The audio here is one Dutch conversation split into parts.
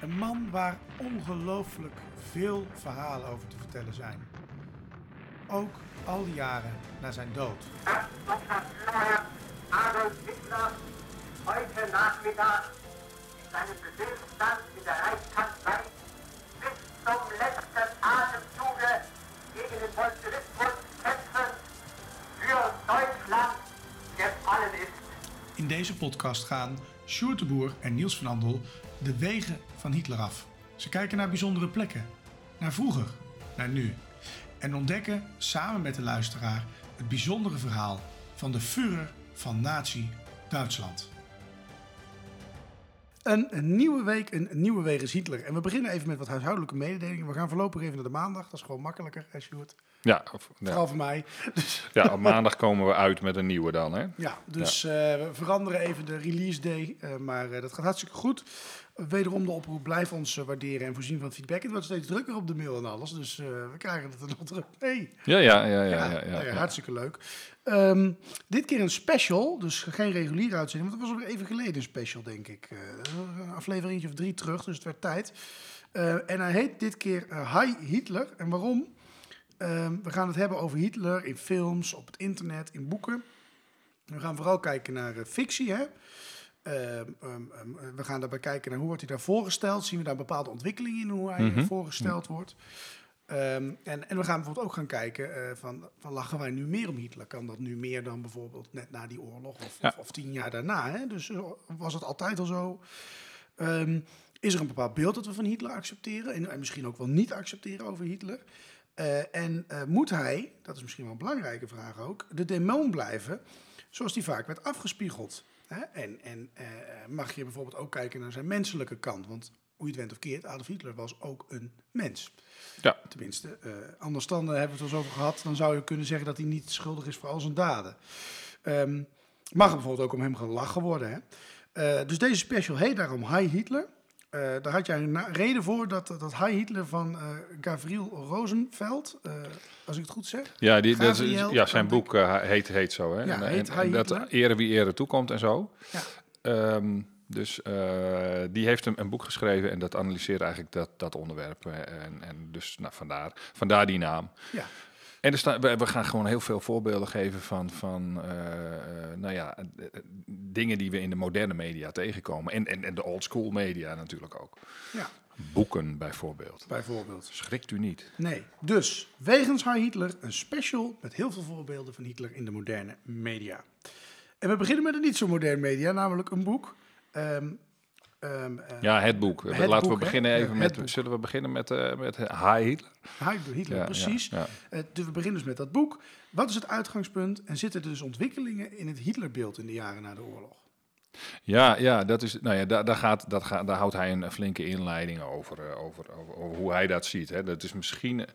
Een man waar ongelooflijk veel verhalen over te vertellen zijn. Ook al die jaren na zijn dood. Herr Adolf Hitler heute Nachmittag in seinem Befehlsstand in der Reichskanzlei bis zum letzten Atemzuge gegen den Bolschewismus kämpfen für Deutschland gefallen ist. In deze podcast gaan Sjoerd de Boer en Niels van Andel de wegen van Hitler af. Ze kijken naar bijzondere plekken, naar vroeger, naar nu. En ontdekken samen met de luisteraar het bijzondere verhaal van de Führer van Nazi-Duitsland. Een, een nieuwe week, een, een nieuwe wegens Hitler. En we beginnen even met wat huishoudelijke mededelingen. We gaan voorlopig even naar de maandag. Dat is gewoon makkelijker, hè, Sjoerd? Ja, of- Vooral ja. voor mij. Dus, ja, op maandag komen we uit met een nieuwe dan, hè? ja, dus eh, we veranderen even de release day. eh, maar eh, dat gaat hartstikke goed. Wederom de oproep, blijf ons waarderen en voorzien van feedback. Het wordt steeds drukker op de mail en alles. Dus we krijgen het er nog terug. Hey. Ja, ja, ja, ja. Ja, ja, ja, ja, ja. hartstikke leuk. Ehm, dit keer een special, dus geen reguliere uitzending. Want dat was alweer even geleden een special, denk ik. Een afleveringetje of drie terug, dus het werd tijd. En hij heet dit keer Hi Hitler. En waarom? Ehm, we gaan het hebben over Hitler in films, op het internet, in boeken. We gaan vooral kijken naar eh, fictie, hè. Ehm, ehm, we gaan daarbij kijken naar hoe wordt hij daar voorgesteld. Zien we daar bepaalde ontwikkelingen in hoe hij Mhm. voorgesteld wordt. En, en we gaan bijvoorbeeld ook gaan kijken eh, van, van lachen wij nu meer om Hitler? Kan dat nu meer dan bijvoorbeeld net na die oorlog of, Ja. of, of tien jaar daarna? Hè? Dus eh, was het altijd al zo? Is er een bepaald beeld dat we van Hitler accepteren en, en misschien ook wel niet accepteren over Hitler? Eh, en eh, moet hij, dat is misschien wel een belangrijke vraag ook, de demon blijven zoals die vaak werd afgespiegeld? Hè? En, en eh, mag je bijvoorbeeld ook kijken naar zijn menselijke kant? Want hoe je het went of keert, Adolf Hitler was ook een mens. Ja. Tenminste, anders dan hebben we het er eens over gehad. Dan zou je kunnen zeggen dat hij niet schuldig is voor al zijn daden. Ehm, mag er bijvoorbeeld ook om hem gelachen worden. Hè? Dus deze special heet daarom Hi Hitler. Eh, daar had jij een reden voor dat, dat Hi Hitler van eh Gavril Rosenfeld, eh, als ik het goed zeg. Ja, die, dat is, ja, zijn boek heet, heet zo, hè? Ja, en, heet en- dat ere wie ere toekomt en zo. Ja. Ehm, dus die heeft een, een boek geschreven en dat analyseert eigenlijk dat, dat onderwerp. En, en dus nou, vandaar, vandaar die naam. Ja, En er staan, we, we gaan gewoon heel veel voorbeelden geven van, van eh, eh, nou ja, eh, dingen die we in de moderne media tegenkomen. En, en, en de old school media natuurlijk ook. ja, Boeken bijvoorbeeld. bijvoorbeeld. Schrikt u niet. Nee, dus wegens Hi Hitler een special met heel veel voorbeelden van Hitler in de moderne media. En we beginnen met een niet zo modern media, namelijk een boek. Ehm, ehm, eh, Ja, het boek. Het Laten boek, we beginnen even met. boek. Zullen we beginnen met, eh met Hi Hitler? Hi Hitler, Ja, precies. ja, ja. Eh, dus we beginnen dus met dat boek. Wat is het uitgangspunt en zitten er dus ontwikkelingen in het Hitlerbeeld in de jaren na de oorlog? Ja, ja, dat is, nou ja, daar, daar, gaat, dat gaat, daar houdt hij een flinke inleiding over, over, over, over hoe hij dat ziet. Hè. Dat is misschien,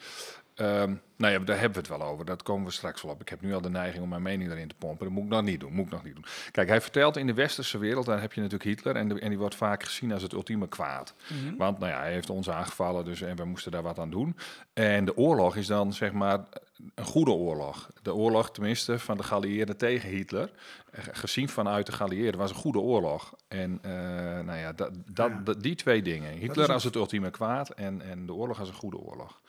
ehm, nou ja, daar hebben we het wel over. Dat komen we straks wel op. Ik heb nu al de neiging om mijn mening daarin te pompen. Dat moet ik nog niet doen. Moet ik nog niet doen. Kijk, hij vertelt in de westerse wereld, daar heb je natuurlijk Hitler en, de- en die wordt vaak gezien als het ultieme kwaad. Want nou ja, hij heeft ons aangevallen, dus en we moesten daar wat aan doen. En de oorlog is dan zeg maar een goede oorlog. De oorlog tenminste van de geallieerden tegen Hitler, eh, gezien vanuit de geallieerden, was een goede oorlog. En eh, nou ja, dat, dat, Ja. die twee dingen. Hitler als het ultieme kwaad en, en de oorlog als een goede oorlog.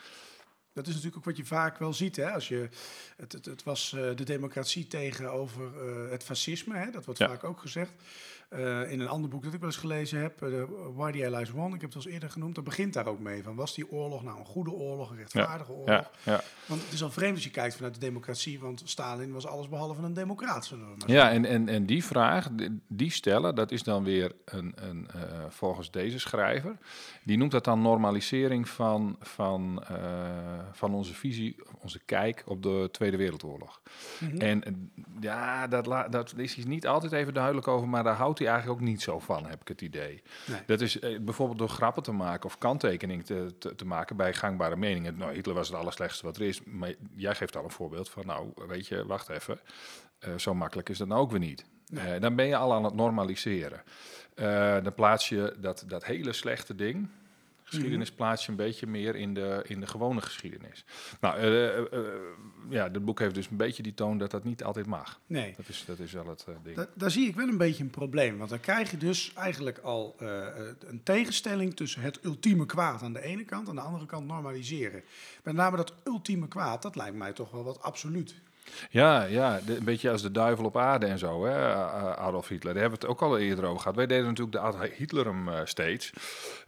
Dat is natuurlijk ook wat je vaak wel ziet. Hè? Als je, het, het, het was eh, de democratie tegenover eh, het fascisme. Hè? Dat wordt Ja. vaak ook gezegd. Eh, in een ander boek dat ik wel eens gelezen heb, de Why the Allies Won, ik heb het al eens eerder genoemd, dat begint daar ook mee. Van, was die oorlog nou een goede oorlog, een rechtvaardige oorlog? Ja, ja. Want het is al vreemd als je kijkt vanuit de democratie, want Stalin was alles behalve een democraat. Ja, en, en, en die vraag, die- stellen, dat is dan weer een, een, volgens deze schrijver. Die noemt dat dan normalisering van, van, van onze visie, onze kijk op de Tweede Wereldoorlog. Mhm. En ja, dat, dat is hij niet altijd even duidelijk over, maar daar houdt hij eigenlijk ook niet zo van, heb ik het idee. Nee. Dat is eh, bijvoorbeeld door grappen te maken of kanttekening te, te, te maken bij gangbare meningen. Nou, Hitler was het allerslechtste wat er is, maar jij geeft al een voorbeeld van, nou, weet je, wacht even, Eh, zo makkelijk is dat nou ook weer niet. Eh, dan ben je al aan het normaliseren. Dan plaats je dat, dat hele slechte ding, geschiedenis, plaats je een beetje meer in de, in de gewone geschiedenis. Nou, eh, eh, eh, ja, dit boek heeft dus een beetje die toon dat dat niet altijd mag. Nee. Dat is, dat is wel het ding. Da- daar zie ik wel een beetje een probleem. Want dan krijg je dus eigenlijk al een tegenstelling tussen het ultieme kwaad aan de ene kant en aan de andere kant normaliseren. Met name dat ultieme kwaad, dat lijkt mij toch wel wat absoluut. Ja, ja een beetje als de duivel op aarde en zo, hè, Adolf Hitler. Daar hebben we het ook al eerder over gehad. Wij deden natuurlijk de Ad Hitlerum steeds.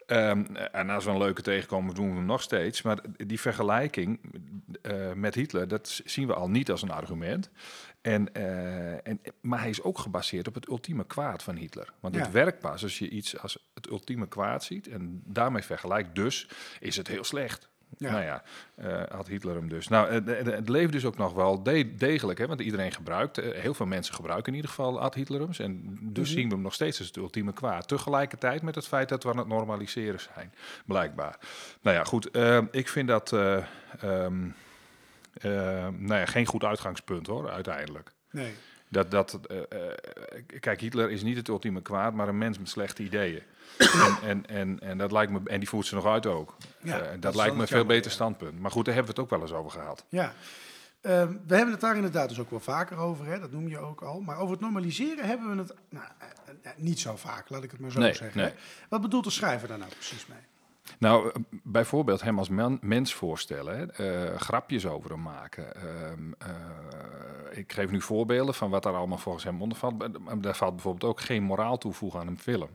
Ehm, en als we een leuke tegenkomen, doen we hem nog steeds. Maar die vergelijking eh, met Hitler, dat zien we al niet als een argument. En, eh, en, maar hij is ook gebaseerd op het ultieme kwaad van Hitler. Want Ja. het werkt pas als je iets als het ultieme kwaad ziet en daarmee vergelijkt. Dus is het heel slecht. Ja. Nou ja, eh, had Hitler hem dus. Nou, het leeft dus ook nog wel de- degelijk, hè, want iedereen gebruikt, eh, heel veel mensen gebruiken in ieder geval ad Hitlerums. En dus zien we hem nog steeds als het ultieme kwaad. Tegelijkertijd met het feit dat we aan het normaliseren zijn, blijkbaar. Nou ja, goed, eh, ik vind dat eh, ehm, eh, nou ja, geen goed uitgangspunt hoor, uiteindelijk. Nee. Dat, dat, eh, eh, kijk, Hitler is niet het ultieme kwaad, maar een mens met slechte ideeën. en, en, en, en, dat lijkt me, en die voert ze nog uit ook. Ja, Eh, dat lijkt me een veel jammer, beter ja. standpunt. Maar goed, daar hebben we het ook wel eens over gehad. Ja. Ehm, we hebben het daar inderdaad dus ook wel vaker over, hè? dat noem je ook al. Maar over het normaliseren hebben we het nou, niet zo vaak, laat ik het maar zo Nee, zeggen. nee. Wat bedoelt de schrijver daar nou precies mee? Nou, eh, bijvoorbeeld hem als man- mens voorstellen, hè, eh, grapjes over hem maken. Ehm, eh, ik geef nu voorbeelden van wat daar allemaal volgens hem onder valt. Maar Daar valt bijvoorbeeld ook geen moraal toevoegen aan een film.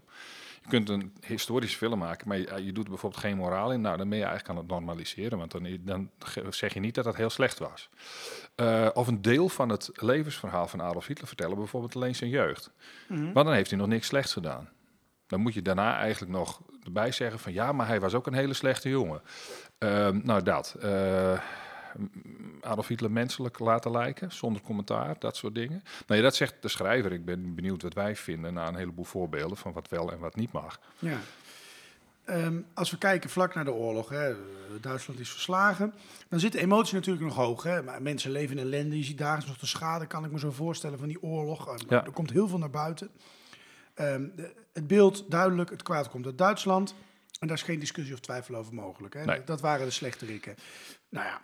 Je kunt een historische film maken, maar je, je doet er bijvoorbeeld geen moraal in. Nou, dan ben je eigenlijk aan het normaliseren, want dan, dan zeg je niet dat dat heel slecht was. Of een deel van het levensverhaal van Adolf Hitler vertellen, bijvoorbeeld alleen zijn jeugd. Want dan heeft hij nog niks slechts gedaan. Dan moet je daarna eigenlijk nog erbij zeggen van ja, maar hij was ook een hele slechte jongen. Ehm, nou, dat. Eh, Adolf Hitler menselijk laten lijken, zonder commentaar, dat soort dingen. Nee, dat zegt de schrijver. Ik ben benieuwd wat wij vinden na een heleboel voorbeelden van wat wel en wat niet mag. Ja. Ehm, als we kijken vlak naar de oorlog, hè, Duitsland is verslagen, dan zit de emotie natuurlijk nog hoog. Hè? Maar mensen leven in ellende, je ziet dagelijks nog de schade, kan ik me zo voorstellen, van die oorlog. Eh, Ja. Er komt heel veel naar buiten. Ehm, het beeld duidelijk, het kwaad komt uit Duitsland. En daar is geen discussie of twijfel over mogelijk. Hè? Nee. Dat, waren de slechterikken. Nou ja,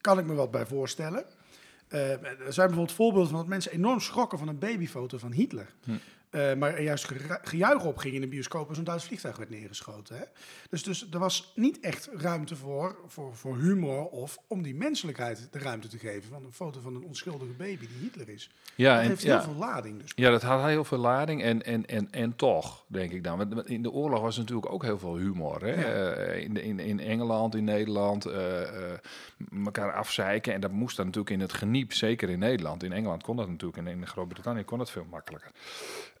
kan ik me wat bij voorstellen. Eh, er zijn bijvoorbeeld voorbeelden van dat mensen enorm schrokken van een babyfoto van Hitler. Eh, maar er juist gejuich op ging in de bioscoop als een Duits vliegtuig werd neergeschoten. Hè? Dus, dus er was niet echt ruimte voor, voor, voor humor of om die menselijkheid de ruimte te geven. Van een foto van een onschuldige baby die Hitler is. Ja, dat en- heeft ja. heel veel lading. Dus. Ja, dat had heel veel lading en, en, en, en toch, denk ik dan. Want in de oorlog was natuurlijk ook heel veel humor. Hè? Ja. Eh, in, in, in Engeland, in Nederland, eh, elkaar afzeiken. En dat moest dan natuurlijk in het geniep, zeker in Nederland. In Engeland kon dat natuurlijk, en in Groot-Brittannië kon dat veel makkelijker.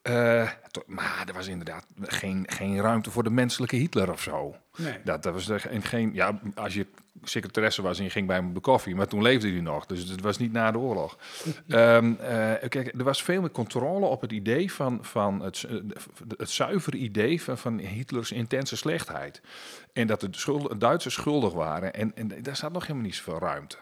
Eh, to- maar er was inderdaad geen, geen ruimte voor de menselijke Hitler of zo. Nee. Dat, dat was er geen, geen. Ja, als je secretaresse was en je ging bij hem op de koffie, maar toen leefde hij nog. Dus het was niet na de oorlog. Ehm, eh, kijk, er was veel meer controle op het idee van, van het, eh, het zuivere idee van, van Hitlers intense slechtheid. En dat de schuld, Duitsers schuldig waren. En, en daar zat nog helemaal niet zoveel ruimte.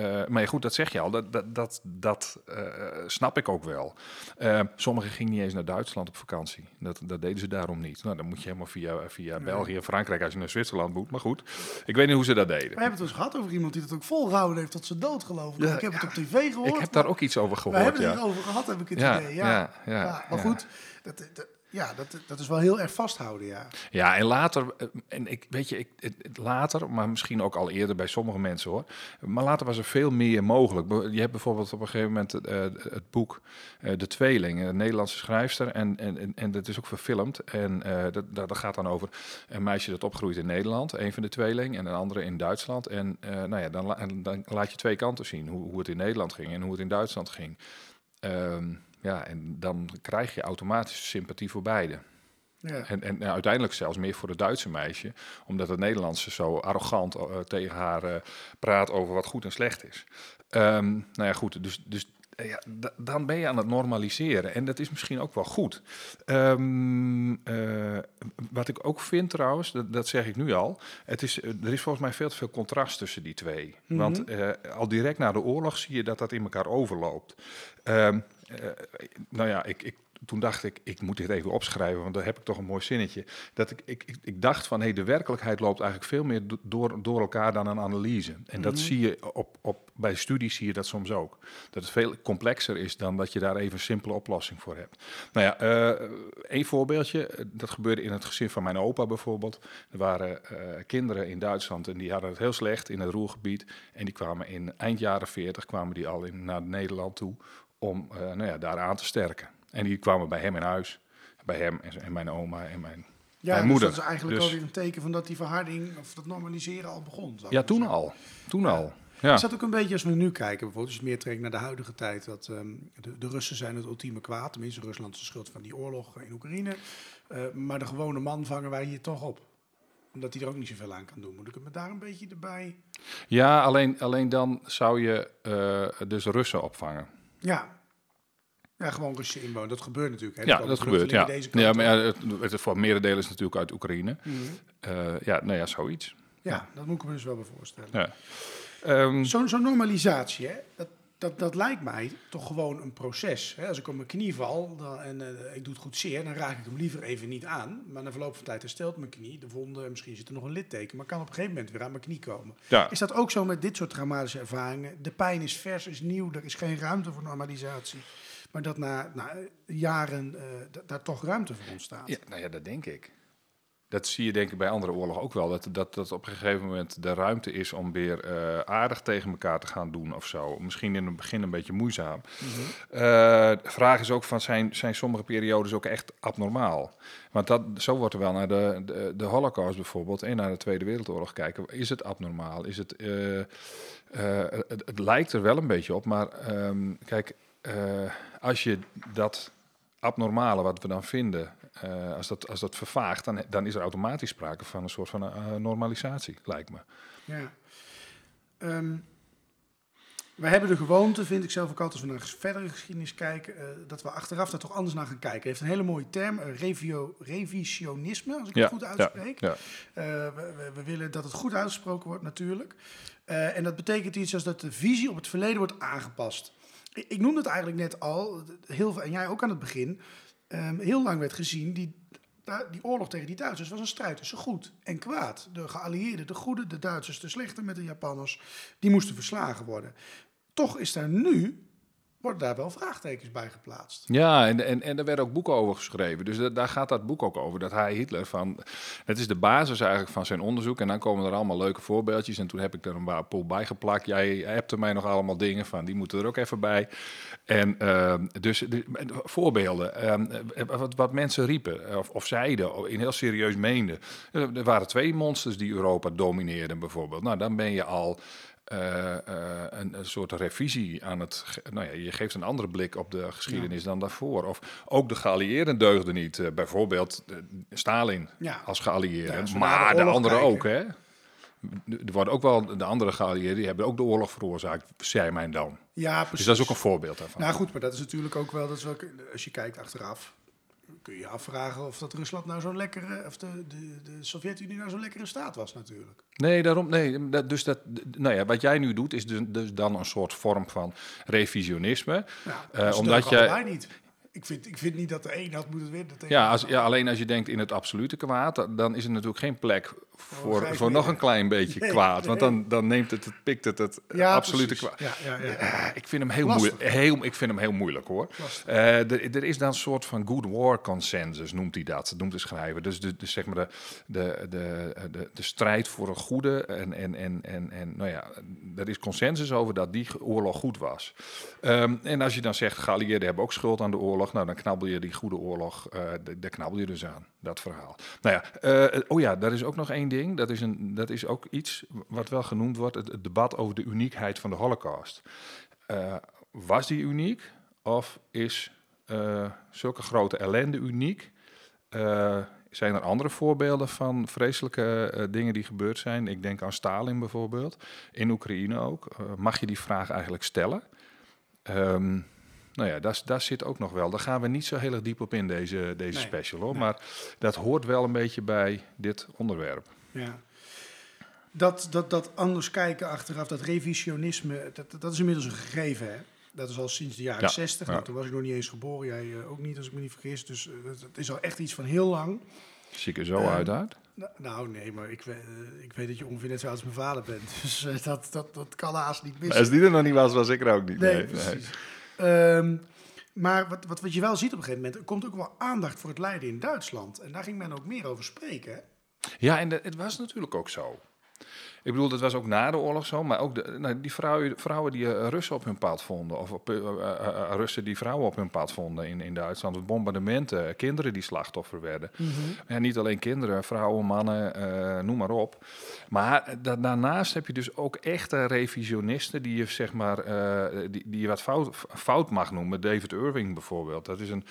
Eh, maar goed, dat zeg je al. Dat, dat, dat, dat eh, snap ik ook wel. Eh, sommigen gingen niet eens naar Duitsland op vakantie. Dat, dat deden ze daarom niet. Nou, dan moet je helemaal via, via België en Frankrijk als je naar Zwitserland moet. Maar goed, ik weet niet hoe ze dat deden. We hebben het dus gehad over iemand die het ook volgehouden heeft tot ze dood geloof ik. Ja, ik heb het op tv gehoord. Ik heb daar ook iets over We gehoord. hebben ja. het erover gehad, heb ik het Ja, idee. ja, Ja, ja, maar goed, dat, dat, ja, dat, dat is wel heel erg vasthouden, ja. Ja, en later, eh, en ik weet je, ik, het- het- later, maar misschien ook al eerder bij sommige mensen hoor. Maar later was er veel meer mogelijk. Je hebt bijvoorbeeld op een gegeven moment eh, het boek eh, De Tweeling, een Nederlandse schrijfster. En, en, en, dat is ook verfilmd. En eh, dat, dat, gaat dan over een meisje dat opgroeit in Nederland, een van de tweeling, en een andere in Duitsland. En eh, nou ja, dan, dan laat je twee kanten zien, hoe, hoe het in Nederland ging en hoe het in Duitsland ging. Ehm, ja, en dan krijg je automatisch sympathie voor beide. Ja. En, en nou, uiteindelijk zelfs meer voor het Duitse meisje, omdat het Nederlandse zo arrogant eh, tegen haar eh, praat over wat goed en slecht is. Ehm, nou ja, goed, dus, dus eh, ja, da- dan ben je aan het normaliseren. En dat is misschien ook wel goed. Ehm, eh, wat ik ook vind trouwens, dat, dat zeg ik nu al. Het is, er is volgens mij veel te veel contrast tussen die twee. Want eh, al direct na de oorlog zie je dat dat in elkaar overloopt. Eh, nou ja, ik, ik, toen dacht ik, ik moet dit even opschrijven, want daar heb ik toch een mooi zinnetje. Dat ik, ik, ik, dacht van, hé, de werkelijkheid loopt eigenlijk veel meer do- door, door elkaar dan een analyse. En dat zie je op, op, bij studies zie je dat soms ook. Dat het veel complexer is dan dat je daar even een simpele oplossing voor hebt. Nou ja, eh één voorbeeldje. eh, Dat gebeurde in het gezin van mijn opa bijvoorbeeld. Er waren eh, kinderen in Duitsland en die hadden het heel slecht in het Roergebied. En die kwamen in eind jaren 40 kwamen die al in, naar Nederland toe om eh, nou ja, daar aan te sterken. En die kwamen bij hem in huis. Bij hem en, en mijn oma en mijn, Ja, mijn dus moeder. dat is eigenlijk Dus- alweer een teken van dat die verharding of dat normaliseren al begon. Ja, toen zeggen. al. Toen al. Ja. Is dat ook een beetje als we nu kijken, bijvoorbeeld, als je meer trekt naar de huidige tijd, dat ehm, de, de Russen zijn het ultieme kwaad. Tenminste, Rusland is de schuld van die oorlog in Oekraïne. Eh, maar de gewone man vangen wij hier toch op. Omdat hij er ook niet zoveel aan kan doen. Moet ik het me daar een beetje erbij... Ja, alleen, alleen dan zou je eh, dus Russen opvangen. Ja. Ja, gewoon Russische inwoner. Dat gebeurt natuurlijk. Hè. Ja, dat gebeurt. Ja. ja, maar ja, het, het voor merendeel is natuurlijk uit Oekraïne. Mhm. Eh, ja, nou ja, zoiets. ja, dat moet ik me dus wel bij voorstellen. Ja. Ehm, Zo'n zo'n normalisatie, hè, dat, dat, dat lijkt mij toch gewoon een proces. Hè? Als ik op mijn knie val dan, en eh, ik doe het goed zeer, dan raak ik hem liever even niet aan. Maar na verloop van tijd herstelt mijn knie, de wonde, misschien zit er nog een litteken, maar kan op een gegeven moment weer aan mijn knie komen. ja. Is dat ook zo met dit soort traumatische ervaringen? De pijn is vers, is nieuw, er is geen ruimte voor normalisatie. Maar dat na, na jaren eh, da- daar toch ruimte voor ontstaat. ja, nou ja, dat denk ik. Dat zie je denk ik bij andere oorlogen ook wel. Dat, dat, dat op een gegeven moment de ruimte is om weer eh, aardig tegen elkaar te gaan doen of zo. Misschien in het begin een beetje moeizaam. Eh, de vraag is ook van, zijn, zijn sommige periodes ook echt abnormaal? Want dat, zo wordt er wel naar de, de, de holocaust bijvoorbeeld en naar de Tweede Wereldoorlog kijken. Is het abnormaal? Is het, eh, het, het lijkt er wel een beetje op, maar ehm, kijk, als je dat abnormale wat we dan vinden, eh, als, dat, als dat vervaagt, dan, dan is er automatisch sprake van een soort van eh, normalisatie, lijkt me. Ja. We hebben de gewoonte, vind ik zelf ook altijd, als we naar verdere geschiedenis kijken, eh, dat we achteraf daar toch anders naar gaan kijken. heeft een hele mooie term, revio, revisionisme, als ik het goed uitspreek. Ja, Eh, we, we- willen dat het goed uitgesproken wordt, natuurlijk. En dat betekent iets als dat de visie op het verleden wordt aangepast. Ik, ik noemde het eigenlijk net al, heel, veel- en jij ook aan het begin. Ehm, heel lang werd gezien, die, die oorlog tegen die Duitsers was een strijd tussen goed en kwaad. De geallieerden, de goede, de Duitsers, de slechte met de Japanners, die moesten verslagen worden. Toch is daar nu, worden daar wel vraagtekens bij geplaatst. Ja, en, en, en er werden ook boeken over geschreven. Dus da- daar gaat dat boek ook over. Dat hij Hitler van. Het is de basis eigenlijk van zijn onderzoek. En dan komen er allemaal leuke voorbeeldjes. En toen heb ik er een paar pool bij geplakt. Jij hebt er mij nog allemaal dingen van. Die moeten er ook even bij. En ehm, dus de, voorbeelden. ehm, eh, wat, wat mensen riepen eh, of, of zeiden, of in heel serieus meenden. Er er waren twee monsters die Europa domineerden, bijvoorbeeld. Nou, dan ben je al. Eh, eh, een, een soort revisie aan het. Nou ja, je geeft een andere blik op de geschiedenis dan daarvoor. Of ook de geallieerden deugden niet. Eh, bijvoorbeeld Stalin Ja. als geallieerde. Ja, als we naar maar de anderen kijken. ook, hè? Er worden ook wel de andere geallieerden, die hebben ook de oorlog veroorzaakt, zei mijn dan. Ja, precies. Dus dat is ook een voorbeeld daarvan. Nou goed, maar dat is natuurlijk ook wel, dat is ook, als je kijkt achteraf, kun je je afvragen of dat Rusland nou zo'n lekkere, of de, de, de Sovjet-Unie nou zo'n lekkere staat was natuurlijk. Nee, daarom, nee, dat, dus dat, nou ja, wat jij nu doet, is dus, dus dan een soort vorm van revisionisme. Ja, Eh, dat omdat jij... niet. Ik vind, ik vind niet dat de een had moeten winnen. Ja, als, ja, alleen als je denkt in het absolute kwaad, dan is er natuurlijk geen plek voor, grijs voor nog een klein beetje Nee, kwaad. Want dan, dan neemt het, het pikt het het Ja, absolute kwaad. Ja, ja, ja. Eh, ik vind hem heel moeilijk. Heel, ik vind hem heel moeilijk hoor. Eh, er, er is dan een soort van good war consensus, noemt hij dat. Noemt de schrijver. Dus, de, zeg maar de, de, de, de, de strijd voor een goede. En, en, en, en, en nou ja, er is consensus over dat die oorlog goed was. Ehm, en als je dan zegt, geallieerden hebben ook schuld aan de oorlog. Nou, dan knabbel je die goede oorlog, de- daar knabbel je dus aan. Dat verhaal. Nou ja, oh ja, daar is ook nog één ding. Dat is, een, dat is ook iets wat wel genoemd wordt. Het, het debat over de uniekheid van de holocaust. Eh, was die uniek? Of is eh, zulke grote ellende uniek? Eh, zijn er andere voorbeelden van vreselijke dingen die gebeurd zijn? Ik denk aan Stalin bijvoorbeeld, in Oekraïne ook. Mag je die vraag eigenlijk stellen? Ehm, nou ja, daar, daar zit ook nog wel. Daar gaan we niet zo heel erg diep op in deze, deze Nee, special hoor. nee. Maar dat hoort wel een beetje bij dit onderwerp. Ja. Dat, dat, dat anders kijken achteraf, dat revisionisme, dat, dat is inmiddels een gegeven, hè? Dat is al sinds de jaren Ja, 60. ja. Nou, toen was ik nog niet eens geboren, jij eh, ook niet, als ik me niet vergis. Dus eh, dat, dat is al echt iets van heel lang. Zie ik er zo Ehm, uit uit? Nou, nee, maar ik, weet- eh, ik weet dat je ongeveer net zo oud als mijn vader bent. Dus eh, dat, dat, dat kan haast niet missen. Als die er nog niet was, was ik er ook niet. Nee, precies. Ehm, maar wat, wat, wat je wel ziet op een gegeven moment, er komt ook wel aandacht voor het lijden in Duitsland. En daar ging men ook meer over spreken. Ja, en het was natuurlijk ook zo. Ik bedoel, dat was ook na de oorlog zo, maar ook de, nou, die vrouwen, vrouwen die eh, Russen op hun pad vonden, of op, eh, eh, Russen die vrouwen op hun pad vonden in, in Duitsland, bombardementen, kinderen die slachtoffer werden. Ja, niet alleen kinderen, vrouwen, mannen, noem maar op. Maar da- daarnaast heb je dus ook echte revisionisten die je, zeg maar, die, die je wat fout, fout mag noemen. David Irving bijvoorbeeld. Dat is een,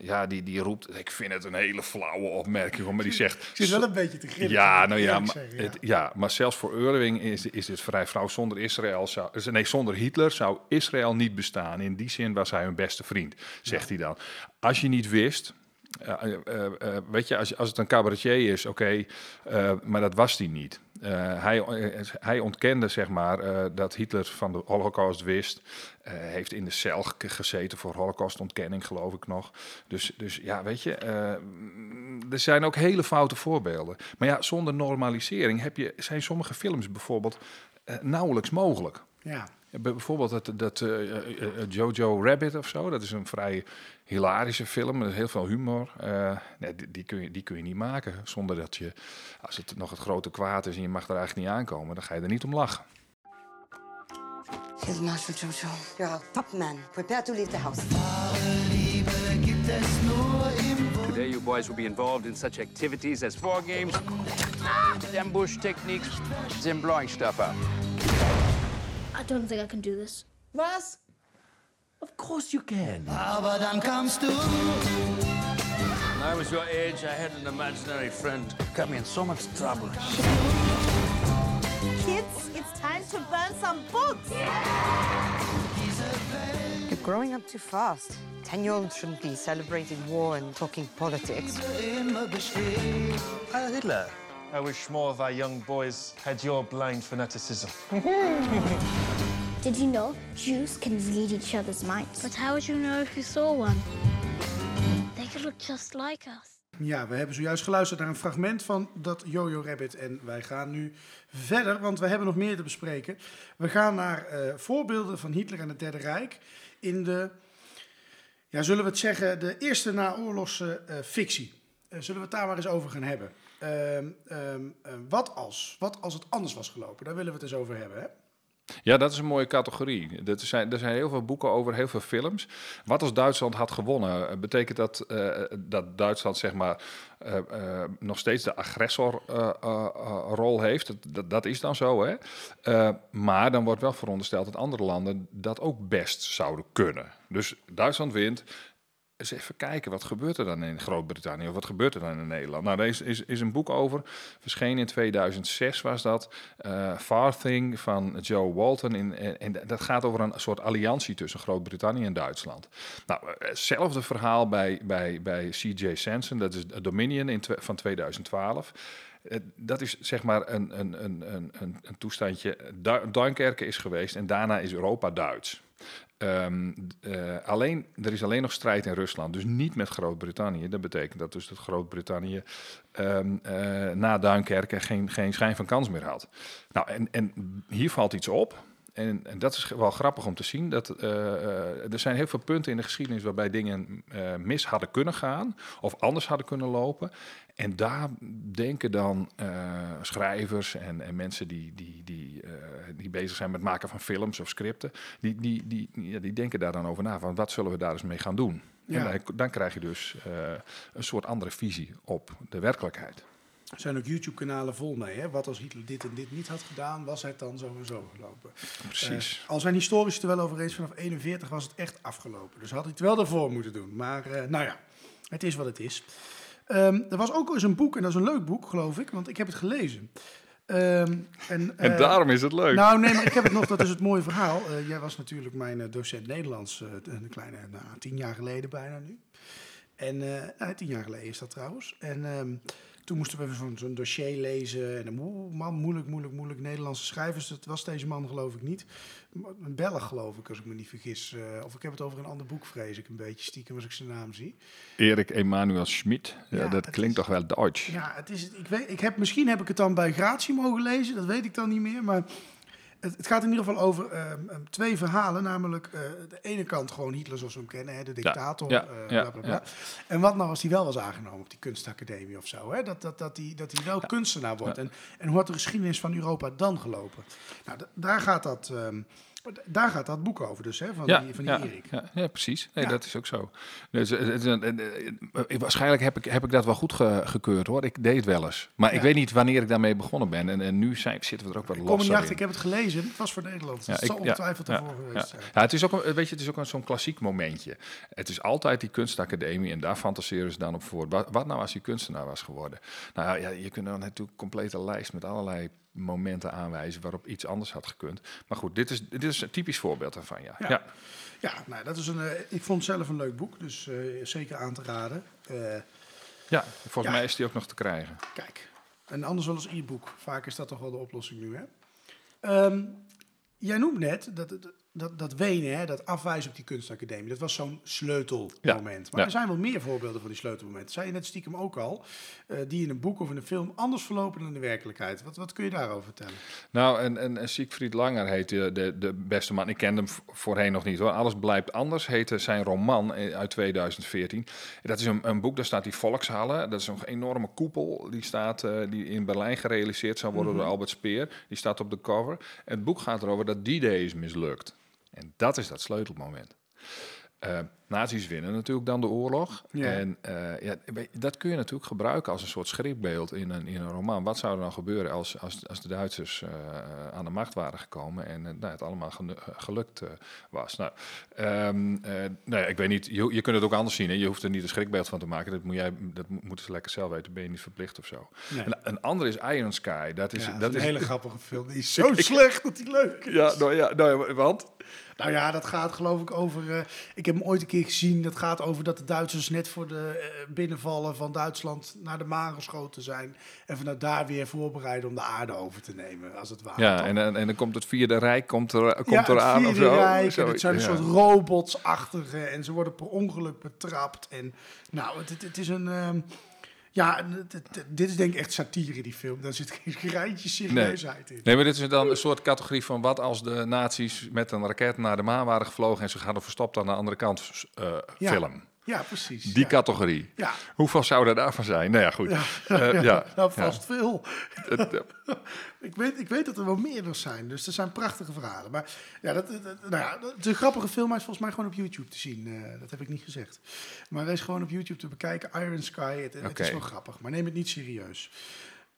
ja, die, die roept, ik vind het een hele flauwe opmerking, maar die zegt... Ik zit wel een beetje te grillen. Ja, nou ja, maar, zeggen, ja. het- ja, maar zelfs voor Irving is, is dit vrij flauw. Zonder Israël zou, nee, zonder Hitler zou Israël niet bestaan. In die zin was hij hun beste vriend, zegt hij dan. Als je niet wist, eh, eh, eh, eh, weet je, als, als het een cabaretier is, oké, eh, maar dat was hij niet. Eh, hij, eh, hij ontkende zeg maar eh, dat Hitler van de Holocaust wist. Eh, heeft in de cel ge- gezeten voor Holocaustontkenning, geloof ik nog. Dus, dus ja, weet je, eh, mm, er zijn ook hele foute voorbeelden. Maar ja, zonder normalisering heb je, zijn sommige films bijvoorbeeld eh, nauwelijks mogelijk. Ja. Bij- Bijvoorbeeld dat, dat Jojo Rabbit of zo. Dat is een vrij hilarische film met heel veel humor. Nee, die, die, kun je, die kun je niet maken zonder dat je, als het nog het grote kwaad is en je mag er eigenlijk niet aankomen, dan ga je er niet om lachen. Field Marshal Jojo, you're a top man. Prepare to leave the house. Today, you boys will be involved in such activities as war games, ambush techniques, and blowing stuff up. I don't think I can do this. Was? Of course you can. When I was your age, I had an imaginary friend. Got me in so much trouble. Kids, it's time to burn some books. You're growing up too fast. Ten-year-olds shouldn't be celebrating war and talking politics. Heil Hitler. I wish more of our young boys had your blind fanaticism. Did you know Jews can read each other's minds? But how would you know if you saw one? They could look just like us. Ja, we hebben zojuist geluisterd naar een fragment van dat Jojo Rabbit. En wij gaan nu verder, want we hebben nog meer te bespreken. We gaan naar eh, voorbeelden van Hitler en het Derde Rijk in de, ja, zullen we het zeggen, de eerste naoorlogse eh fictie. Eh, zullen we het daar maar eens over gaan hebben? Ehm, ehm, eh, wat als? Wat als het anders was gelopen? Daar willen we het eens over hebben, hè? Ja, dat is een mooie categorie. Dat zijn, er zijn heel veel boeken over, heel veel films. Wat als Duitsland had gewonnen? Eh, Betekent dat eh, dat Duitsland zeg maar eh, nog steeds de agressorrol heeft? Dat, dat, is dan zo, hè? Maar dan wordt wel verondersteld dat andere landen dat ook best zouden kunnen. Dus Duitsland wint. Eens even kijken, wat gebeurt er dan in Groot-Brittannië of wat gebeurt er dan in Nederland? Nou, daar is, is, een boek over, verschenen in 2006 was dat, eh Far Thing van Joe Walton. In, en, en dat gaat over een soort alliantie tussen Groot-Brittannië en Duitsland. Nou, eh, hetzelfde verhaal bij, bij, bij C.J. Sanson, dat is Dominion in van 2012. Eh, Dat is zeg maar een, een, een, een, een, toestandje. Du is geweest en daarna is Europa Duits. Ehm, eh, alleen, er is alleen nog strijd in Rusland, dus niet met Groot-Brittannië. Dat betekent dat dus dat Groot-Brittannië ehm, eh, na Duinkerke geen, geen schijn van kans meer had. Nou, en, en hier valt iets op. En, en dat is wel grappig om te zien. Dat, eh, er zijn heel veel punten in de geschiedenis waarbij dingen mis hadden kunnen gaan. Of anders hadden kunnen lopen. En daar denken dan eh, schrijvers en, en mensen die, die, die, eh, die bezig zijn met het maken van films of scripten. Die, die, die, ja, die denken daar dan over na. Van wat zullen we daar eens mee gaan doen? Ja. En dan, dan krijg je dus eh, een soort andere visie op de werkelijkheid. Er zijn ook YouTube-kanalen vol mee. Hè? Wat als Hitler dit en dit niet had gedaan, was het dan zo en zo gelopen. Precies. Eh, al zijn historici er wel over eens, vanaf 41 was het echt afgelopen. Dus had hij het wel daarvoor moeten doen. Maar nou ja, het is wat het is. Ehm, er was ook eens een boek, en dat is een leuk boek, geloof ik, want ik heb het gelezen. Ehm, en, En eh, daarom is het leuk. Nou, nee, maar ik heb het nog, dat is het mooie verhaal. Eh, jij was natuurlijk mijn eh, docent Nederlands, een kleine, nou, tien jaar geleden bijna nu. En, nou, tien jaar geleden is dat trouwens. En ehm, toen moesten we zo'n zo'n dossier lezen. En dan, oeh, man, moeilijk, moeilijk, moeilijk. Nederlandse schrijvers, dat was deze man geloof ik niet. Een Belg geloof ik, als ik me niet vergis. Eh, of ik heb het over een ander boek, vrees ik een beetje stiekem, als ik zijn naam zie. Erik Emanuel Schmid. Ja, Ja, dat klinkt is- toch wel Duits. Ja, het is, ik weet, ik heb, misschien heb ik het dan bij Gratie mogen lezen, dat weet ik dan niet meer. Maar het, het gaat in ieder geval over ehm, ehm, twee verhalen. Namelijk eh, de ene kant gewoon Hitler zoals we hem kennen, hè, de dictator. ja, eh, ja, bla, bla, bla. ja. En wat nou als hij wel was aangenomen op die kunstacademie of zo? Hè? Dat, dat, dat, hij, dat hij wel kunstenaar wordt. En, en hoe had de geschiedenis van Europa dan gelopen? Nou, daar gaat dat... daar gaat dat boek over dus, hè, van Ja, die, van die ja, Erik. ja, ja, precies. Nee. Dat is ook zo. Dus, eh, het eh, waarschijnlijk heb ik, heb ik dat wel goed ge- gekeurd hoor. Ik deed het wel eens. Maar ik weet niet wanneer ik daarmee begonnen ben. En, en nu zijn, zitten we er ook wat Ik kom niet achter, ik heb het gelezen. Het was voor Nederland. Ja, het zal ongetwijfeld ervoor geweest ja. zijn. Ja, het is ook, een, weet je, het is ook een, zo'n klassiek momentje. Het is altijd die kunstacademie en daar fantaseren ze dan op voor. Wat, wat nou als hij kunstenaar was geworden? Nou ja, je kunt dan natuurlijk een complete lijst met allerlei momenten aanwijzen waarop iets anders had gekund. Maar goed, dit is, dit is een typisch voorbeeld daarvan, ja. Ja. ja. Ja, nou, dat is een, eh, ik vond het zelf een leuk boek, dus eh, zeker aan te raden. Eh, Ja, volgens Ja. mij is die ook nog te krijgen. kijk, en anders wel als e-book. Vaak is dat toch wel de oplossing nu, hè? Ehm, jij noemt net dat, dat, dat, dat wenen, hè, dat afwijzen op die kunstacademie. Dat was zo'n sleutelmoment. Maar ja. er zijn wel meer voorbeelden van die sleutelmomenten. Zei je net stiekem ook al, eh, die in een boek of in een film anders verlopen dan in de werkelijkheid. Wat, wat kun je daarover vertellen? Nou, en, en, en Siegfried Langer heet de, de, beste man. Ik kende hem voorheen nog niet hoor. Alles blijft anders heette zijn roman eh, uit 2014. Dat is een, een boek, daar staat die Volkshalle. Dat is een enorme koepel. Die staat eh, die in Berlijn gerealiseerd zou worden door Albert Speer. Die staat op de cover. Het boek gaat erover dat die day is mislukt. En dat is dat sleutelmoment. Eh nazi's winnen natuurlijk dan de oorlog. Ja. En eh, ja, dat kun je natuurlijk gebruiken als een soort schrikbeeld in een, in een roman. Wat zou er dan gebeuren als, als, als de Duitsers eh, aan de macht waren gekomen en eh, nou, het allemaal gelukt was? Nou, ehm, eh, nou ik weet niet, je, je kunt het ook anders zien. Hè? Je hoeft er niet een schrikbeeld van te maken. Dat, moet jij, dat mo- moeten ze lekker zelf weten. Ben je niet verplicht of zo. Nee. En, een ander is Iron Sky. Dat is, Ja, dat dat is is een hele grappige film. Die is zo slecht dat die leuk is. Ja, nou ja, nou ja, want Nou ja, dat gaat geloof ik over. ik heb hem ooit een keer gezien. Dat gaat over dat de Duitsers net voor de eh, binnenvallen van Duitsland naar de maan geschoten zijn. En vanuit daar weer voorbereiden om de aarde over te nemen, als het ware. Ja, en, en, en dan komt het vierde rijk komt er, komt ja, er aan of zo. Rijk, en Zo, het zijn een ja. soort robotsachtige. En ze worden per ongeluk betrapt. En nou, het, het, het is een. ehm, ja, dit is denk ik echt satire, die film. Daar zit geen greintje serieusheid in. Nee, maar dit is dan een soort categorie van wat als de nazi's met een raket naar de maan waren gevlogen en ze gaan er verstopt aan de andere kant eh, Ja. film. Ja, precies. Die ja. categorie. Ja. Hoeveel zou er daarvan zijn? Nou ja, goed. Eh, ja. Nou, vast veel. Eh, Ik weet, ik weet dat er wel meerdere zijn, dus er zijn prachtige verhalen. Maar ja, dat, nou ja, een grappige film, is volgens mij gewoon op YouTube te zien. Eh, dat heb ik niet gezegd. Maar hij is gewoon op YouTube te bekijken. Iron Sky, het, is wel grappig, maar neem het niet serieus.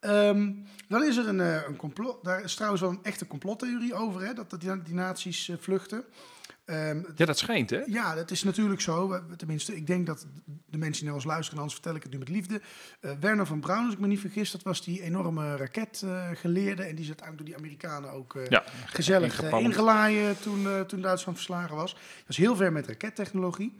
Ehm, dan is er een, eh, een complot. Daar is trouwens wel een echte complottheorie over, hè, dat, dat die, die nazi's eh, vluchten. Ehm, ja, dat schijnt, hè? ja, dat is natuurlijk zo. Tenminste, ik denk dat de mensen die naar ons luisteren, anders vertel ik het nu met liefde. Eh, Werner van Braun, als ik me niet vergis, dat was die enorme raketgeleerde. en die is uiteindelijk door die Amerikanen ook eh, Ja, gezellig eh, ingelaaien toen, toen Duitsland verslagen was. Dat is heel ver met rakettechnologie.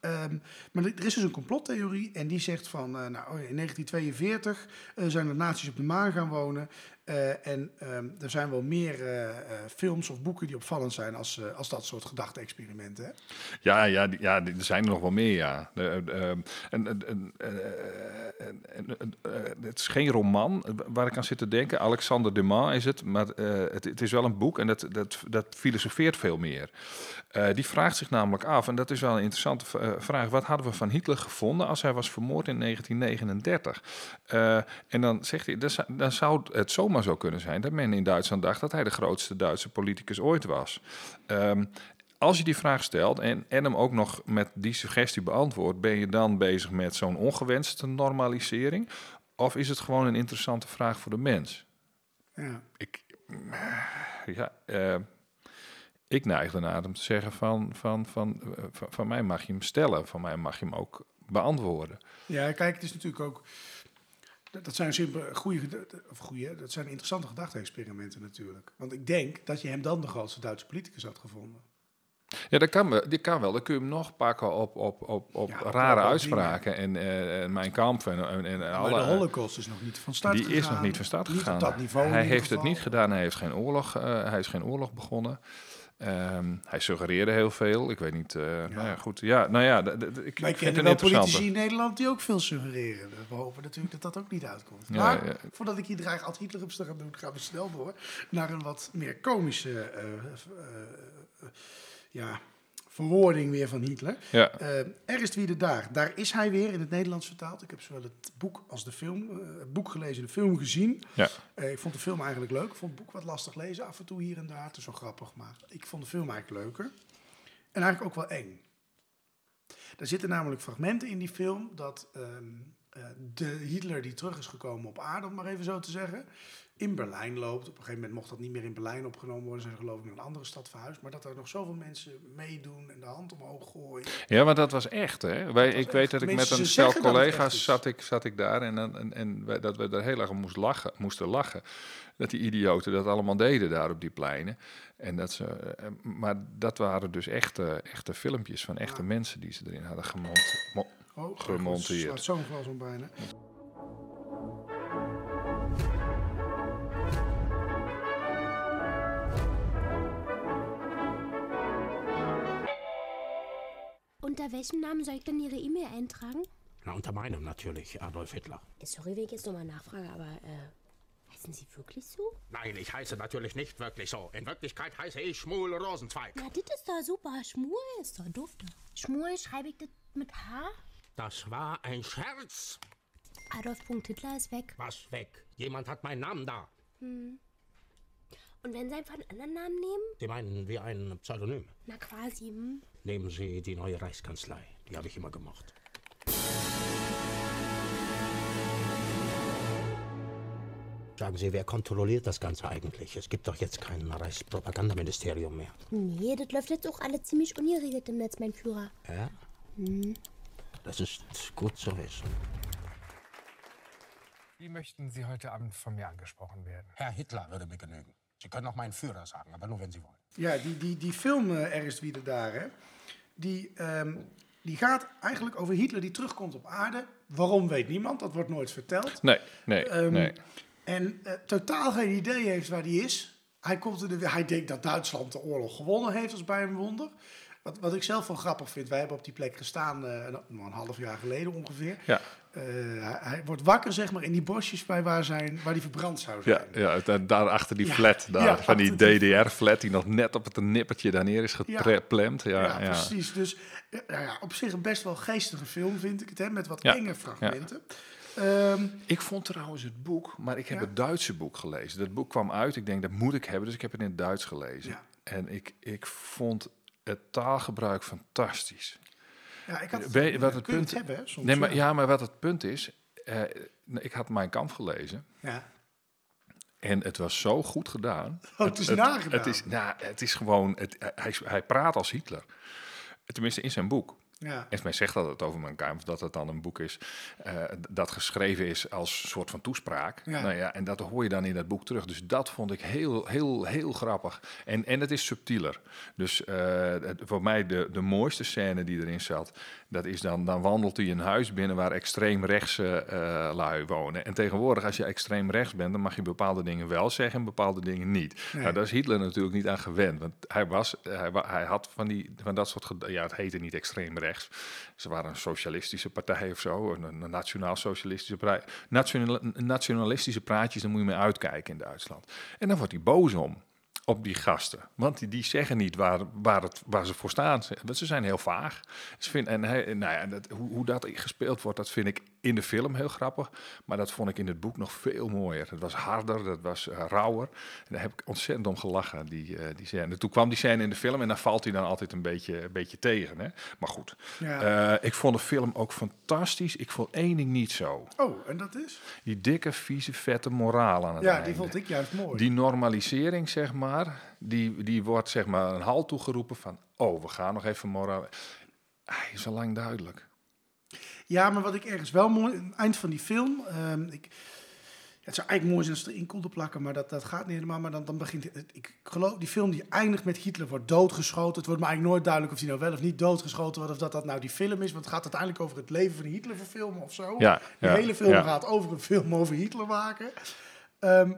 Ehm, maar er is dus een complottheorie en die zegt van, eh, nou, in 1942 eh, zijn de nazi's op de maan gaan wonen. Eh, en ehm, er zijn wel meer eh, eh, films of boeken die opvallend zijn als, als dat soort gedachte-experimenten. Ja, ja, ja, er zijn er nog wel meer, ja. Het is geen roman waar ik aan zit te denken. Alexander Dumas is het, maar het, het is wel een boek en dat, dat, dat filosofeert veel meer. Die vraagt zich namelijk af, en dat is wel een interessante vraag... wat hadden we van Hitler gevonden als hij was vermoord in 1939? Eh, en dan zegt hij, dan zou het zomaar zo kunnen zijn... dat men in Duitsland dacht dat hij de grootste Duitse politicus ooit was. Ehm, als je die vraag stelt en, en hem ook nog met die suggestie beantwoordt, ben je dan bezig met zo'n ongewenste normalisering? Of is het gewoon een interessante vraag voor de mens? Ja. Ik, ja, eh, ik neig ernaar om te zeggen van, van, van, eh, van, van mij mag je hem stellen, van mij mag je hem ook beantwoorden. Ja, kijk, het is natuurlijk ook. Dat dat zijn simpele, goede, of goede, dat zijn interessante gedachte-experimenten natuurlijk. Want ik denk dat je hem dan de grootste Duitse politicus had gevonden. Ja, dat kan, wel- die kan wel. Dan kun je hem nog pakken op, op, op, op Ja, rare uitspraken en, eh, en mijn kamp en, en, en Maar alle... de Holocaust is nog niet van start Die gegaan. is nog niet van start Niet gegaan. op dat niveau hij heeft het niet gedaan. Hij heeft geen oorlog, eh, hij is geen oorlog begonnen. Ehm, hij suggereerde heel veel. Ik weet niet. eh, Nou ja, goed. Ja, nou ja, ik Wij vind het wel politici in Nederland die ook veel suggereren. We hopen natuurlijk dat dat ook niet uitkomt. Ja, maar voordat ik hier dreig ad Hitler op te gaan doen, gaan we snel door naar een wat meer komische eh, eh, ja, verwoording weer van Hitler. Ja. Eh, er is wie de daar. Daar is hij weer in het Nederlands vertaald. Ik heb zowel het boek als de film, eh, het boek gelezen, de film gezien. Ja. Eh, ik vond de film eigenlijk leuk. Ik vond het boek wat lastig lezen af en toe hier en daar. Het is wel grappig, maar ik vond de film eigenlijk leuker. En eigenlijk ook wel eng. Er zitten namelijk fragmenten in die film dat ehm, eh, de Hitler die terug is gekomen op aarde, om maar even zo te zeggen, in Berlijn loopt. Op een gegeven moment mocht dat niet meer in Berlijn opgenomen worden. Zijn ze geloof ik naar een andere stad verhuisd. Maar dat er nog zoveel mensen meedoen en de hand omhoog gooien. Ja, maar dat was echt, hè? Wij, ik weet dat ik Mensen, met een stel collega's zat ik, zat ik daar en, dan- en, en wij- dat we er heel erg om moest lachen, moesten lachen. Dat die idioten dat allemaal deden daar op die pleinen. En dat ze, eh, maar dat waren dus echte, echte filmpjes van echte mensen die ze erin hadden gemont, mo- Oh, gemonteerd. zo'n glas om bijna. Unter welchem Namen soll ich denn Ihre E-Mail eintragen? Na, unter meinem natürlich, Adolf Hitler. Sorry, wenn ich jetzt nochmal nachfrage, aber äh, heißen Sie wirklich so? Nein, ich heiße natürlich nicht wirklich so. In Wirklichkeit heiße ich Schmuel Rosenzweig. Na, das ist doch super. Schmuel ist doch dufte. Schmuel schreibe ich das mit H? Das war ein Scherz. Adolf. Hitler ist weg. Was weg? Jemand hat meinen Namen da. Hm. Und wenn Sie einfach einen anderen Namen nehmen? Sie meinen wie ein Pseudonym. Na, quasi, hm? Nehmen Sie die neue Reichskanzlei. Die habe ich immer gemocht. Sagen Sie, wer kontrolliert das Ganze eigentlich? Es gibt doch jetzt kein Reichspropagandaministerium mehr. Nee, das läuft jetzt auch alles ziemlich ungeregelt im Netz, mein Führer. Ja? Hm. Das ist gut zu wissen. Wie möchten Sie heute Abend von mir angesprochen werden? Herr Hitler würde mir genügen. Sie können auch meinen Führer sagen, aber nur wenn Sie wollen. Ja, die, die, die film eh, Er is wie de daar, hè, die, ehm, die gaat eigenlijk over Hitler die terugkomt op aarde. Waarom weet niemand, dat wordt nooit verteld. Nee, nee, Ehm, nee. En eh, totaal geen idee heeft waar die is. Hij, komt er de, hij denkt dat Duitsland de oorlog gewonnen heeft, als bij een wonder. Wat, wat ik zelf wel grappig vind, wij hebben op die plek gestaan eh, een, een half jaar geleden ongeveer. Ja. Eh, hij, wordt wakker, zeg maar, in die bosjes bij waar, zijn, waar die verbrand zou zijn. Ja, ja daar, achter die Ja, flat, daar, ja, van die DDR-flat die nog net op het nippertje daar neer is geplemd. Ja, Ja, ja, precies. Dus ja, nou ja, op zich een best wel geestige film, vind ik het, hè, met wat Ja, enge fragmenten. Ehm, Ik vond trouwens het boek, maar ik heb Ja. het Duitse boek gelezen. Dat boek kwam uit, ik denk dat moet ik hebben, dus ik heb het in het Duits gelezen. Ja. En ik, ik vond het taalgebruik fantastisch. Ja, ik had het, wat het punt het hebben, soms, Nee, maar, ja. ja, maar wat het punt is, eh, ik had mijn kamp gelezen. Ja. En het was zo goed gedaan. Oh, het is nagedaan. Het is, nou, het is gewoon, het, hij, hij praat als Hitler. Tenminste, in zijn boek. Ja. En men zegt dat het over mijn kamer, dat het dan een boek is eh, dat geschreven is als soort van toespraak. Ja. Nou ja, en dat hoor je dan in dat boek terug. Dus dat vond ik heel, heel, heel grappig. En, en het is subtieler. Dus eh, het- voor mij de, de mooiste scène die erin zat, dat is dan, dan wandelt hij een huis binnen waar extreem rechtse eh, lui wonen. En tegenwoordig, als je extreem rechts bent, dan mag je bepaalde dingen wel zeggen en bepaalde dingen niet. Nee. Nou, daar is Hitler natuurlijk niet aan gewend. Want hij, was, hij, hij had van, die, van dat soort... Ja, het heette niet extreem rechts. Ze waren een socialistische partij of zo. Een, nationaal-socialistische partij. Nationale, nationalistische praatjes, daar moet je mee uitkijken in Duitsland. En dan wordt hij boos om. Op die gasten. Want die, die zeggen niet waar, waar, het, waar ze voor staan. Ze zijn heel vaag. Ze vinden, en hij, nou ja, dat, hoe, hoe dat gespeeld wordt, dat vind ik in de film heel grappig. Maar dat vond ik in het boek nog veel mooier. Het was harder, dat was eh, rauwer. En daar heb ik ontzettend om gelachen, die, eh, die scène. Toen kwam die scène in de film en dan valt hij dan altijd een beetje, een beetje tegen. Hè? Maar goed, Ja. Eh, ik vond de film ook fantastisch. Ik vond één ding niet zo. Oh, en dat is? Die dikke, vieze, vette moraal aan het Ja, einde. die vond ik juist mooi. Die normalisering, zeg maar, die, die wordt zeg maar een halt toegeroepen van... oh, we gaan nog even moraal... Hij is al lang duidelijk. Ja, maar wat ik ergens wel mooi... aan het eind van die film... ehm, ik, het zou eigenlijk mooi zijn als ze erin konden plakken, maar dat, dat gaat niet helemaal. Maar dan, dan begint... het- Ik geloof, die film die eindigt met Hitler wordt doodgeschoten. Het wordt me eigenlijk nooit duidelijk of hij nou wel of niet doodgeschoten wordt. Of dat dat nou die film is. Want het gaat uiteindelijk over het leven van Hitler verfilmen of zo. Ja, de ja, hele film ja. gaat over een film over Hitler maken. Ehm,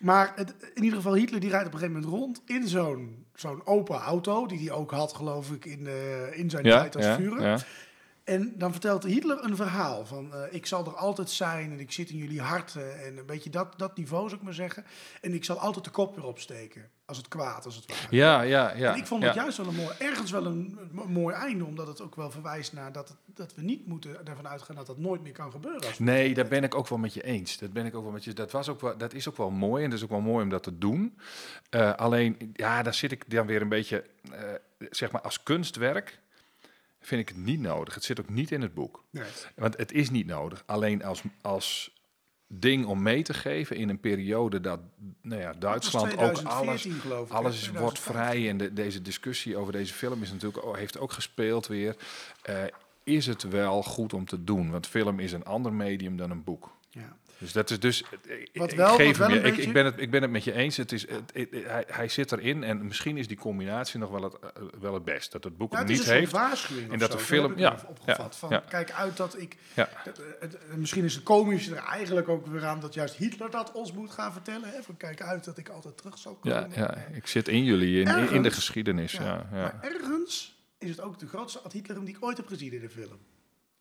maar het, in ieder geval, Hitler die rijdt op een gegeven moment rond in zo'n zo'n open auto. Die hij ook had, geloof ik, in, eh, in zijn tijd als ja. En dan vertelt Hitler een verhaal van eh, ik zal er altijd zijn en ik zit in jullie harten en een beetje dat, dat niveau zou ik maar zeggen. En ik zal altijd de kop weer opsteken als het kwaad, als het ware. Ja, ja, ja. en ik vond ja. het juist wel een mooi, ergens wel een, een mooi einde, omdat het ook wel verwijst naar dat, het- dat we niet moeten ervan uitgaan dat dat nooit meer kan gebeuren. Nee, daar ben ik ook wel met je eens. Dat ben ik ook wel met je. Dat was ook wel. Dat is ook wel mooi en dat is ook wel mooi om dat te doen. Eh, alleen, ja, daar zit ik dan weer een beetje, eh, zeg maar, als kunstwerk vind ik het niet nodig. Het zit ook niet in het boek. Nee. Want het is niet nodig. Alleen als, als ding om mee te geven in een periode dat nou ja, Duitsland ook 2014 alles, ik, alles wordt 2015. vrij. En de, deze discussie over deze film is natuurlijk, heeft ook gespeeld weer. Eh, is het wel goed om te doen? Want film is een ander medium dan een boek. Ja. Dus dat is dus. ik- Wat ik wel- geef wat wel een Ik, beetje- ik, ben het, ik ben het met je eens. Het is, het, het- hij, hij zit erin en misschien is die combinatie nog wel het, eh, wel het best. Dat het boek Ja, hem het is niet een heeft. waarschuwing en dat zo, de film. ik Ja, opgevat. ja, van, ja. Kijk uit dat ik... Dat, eh, het- eh, misschien is het komisch er eigenlijk ook weer aan dat juist Hitler dat ons moet gaan vertellen. Hè? Van kijk uit dat ik altijd terug zal komen. Ja, ja, ik zit in jullie, in, in, in de geschiedenis. Ja, ja. Maar ergens is het ook de grootste ad Hitlerum die ik ooit heb gezien in de film.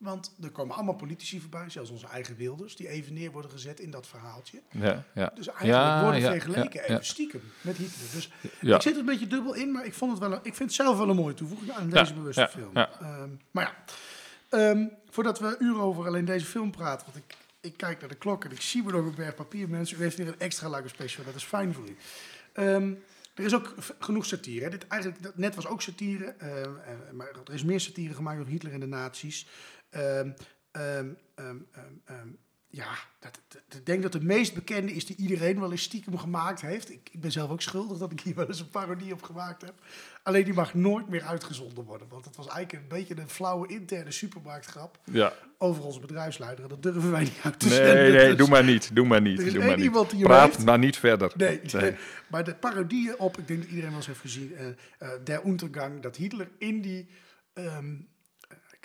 Want er komen allemaal politici voorbij, zelfs onze eigen Wilders, die even neer worden gezet in dat verhaaltje. Ja, ja. Dus eigenlijk Ja, worden ja, vergeleken ja, even stiekem met Hitler. Dus ik zit er een beetje dubbel in, maar ik, vond het wel een, ik vind het zelf wel een mooie toevoeging aan deze bewuste ja, film. Ehm, maar ja, Ehm, voordat we uren over alleen deze film praten, want ik, ik kijk naar de klok en ik zie me nog een berg papier. Mensen, u heeft weer een extra lange special, dat is fijn voor u. Ehm, er is ook genoeg satire. Hè. Dit eigenlijk, net was ook satire, eh, maar er is meer satire gemaakt over Hitler en de nazi's. Ehm, ehm, ehm, ja, dat, dat- ik denk dat de meest bekende is die iedereen wel eens stiekem gemaakt heeft. Ik, ik ben zelf ook schuldig dat ik hier wel eens een parodie op gemaakt heb. Alleen die mag nooit meer uitgezonden worden. Want het was eigenlijk een beetje een flauwe interne supermarktgrap Ja. over onze bedrijfsleider. Dat durven wij niet uit te Nee, zenden. nee, Dus- doe maar niet. Doe maar niet. Er is doe maar niet. iemand die Praat maar niet verder. Nee, Nee. maar de parodieën op, ik denk dat iedereen wel eens heeft gezien, eh eh, Der Untergang, dat Hitler in die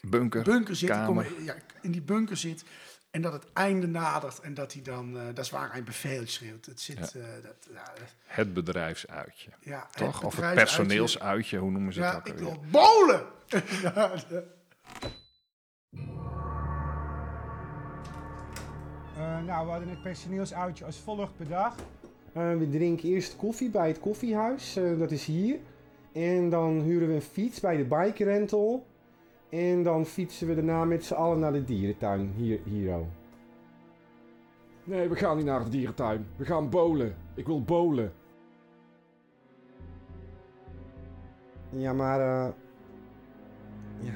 Bunker. bunker zit, die kamer. ja, in die bunker zit en dat het einde nadert en dat hij dan, eh, dat is waar hij een bevel schreeuwt. Het zit, Ja. eh, dat, ja, dat- Het bedrijfsuitje. Ja, het Toch? Of het personeelsuitje, hoe noemen ze ja, dat? ik ook wil bolen! Eh, nou, we hadden het personeelsuitje als volgt bedacht. Eh, we drinken eerst koffie bij het koffiehuis, eh, dat is hier. En dan huren we een fiets bij de bike rental. En dan fietsen we daarna met z'n allen naar de dierentuin, hier, hier ook. Nee, we gaan niet naar de dierentuin. We gaan bowlen. Ik wil bowlen. Ja, maar eh, ja,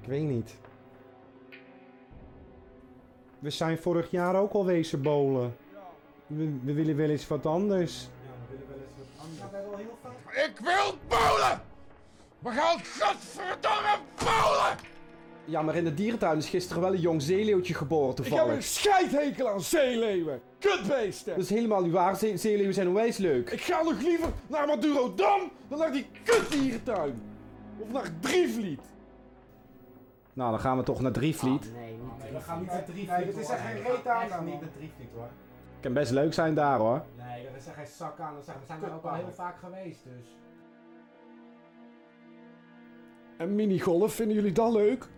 ik weet niet. We zijn vorig jaar ook al wezen bowlen. We, we willen wel eens wat anders. Ik wil bowlen! We gaan godverdomme bowlen! Ja, maar in de dierentuin is gisteren wel een jong zeeleeuwtje geboren Ik heb toevallig. een scheidhekel aan zeeleeuwen. Kutbeesten. Dat is helemaal niet waar. Zee- zeeleeuwen zijn onwijs leuk. Ik ga nog liever naar Madurodam dan naar die kutdierentuin. Of naar Drievliet. Nou, dan gaan we toch naar Drievliet. Nee, niet We gaan niet naar Drievliet. Nee, dat is echt geen reet aan. Echt niet naar Drievliet hoor. Kan best leuk zijn daar hoor. Nee, dat is echt geen zak aan. We zijn er ook al heel vaak geweest dus. En minigolf, vinden jullie dat leuk?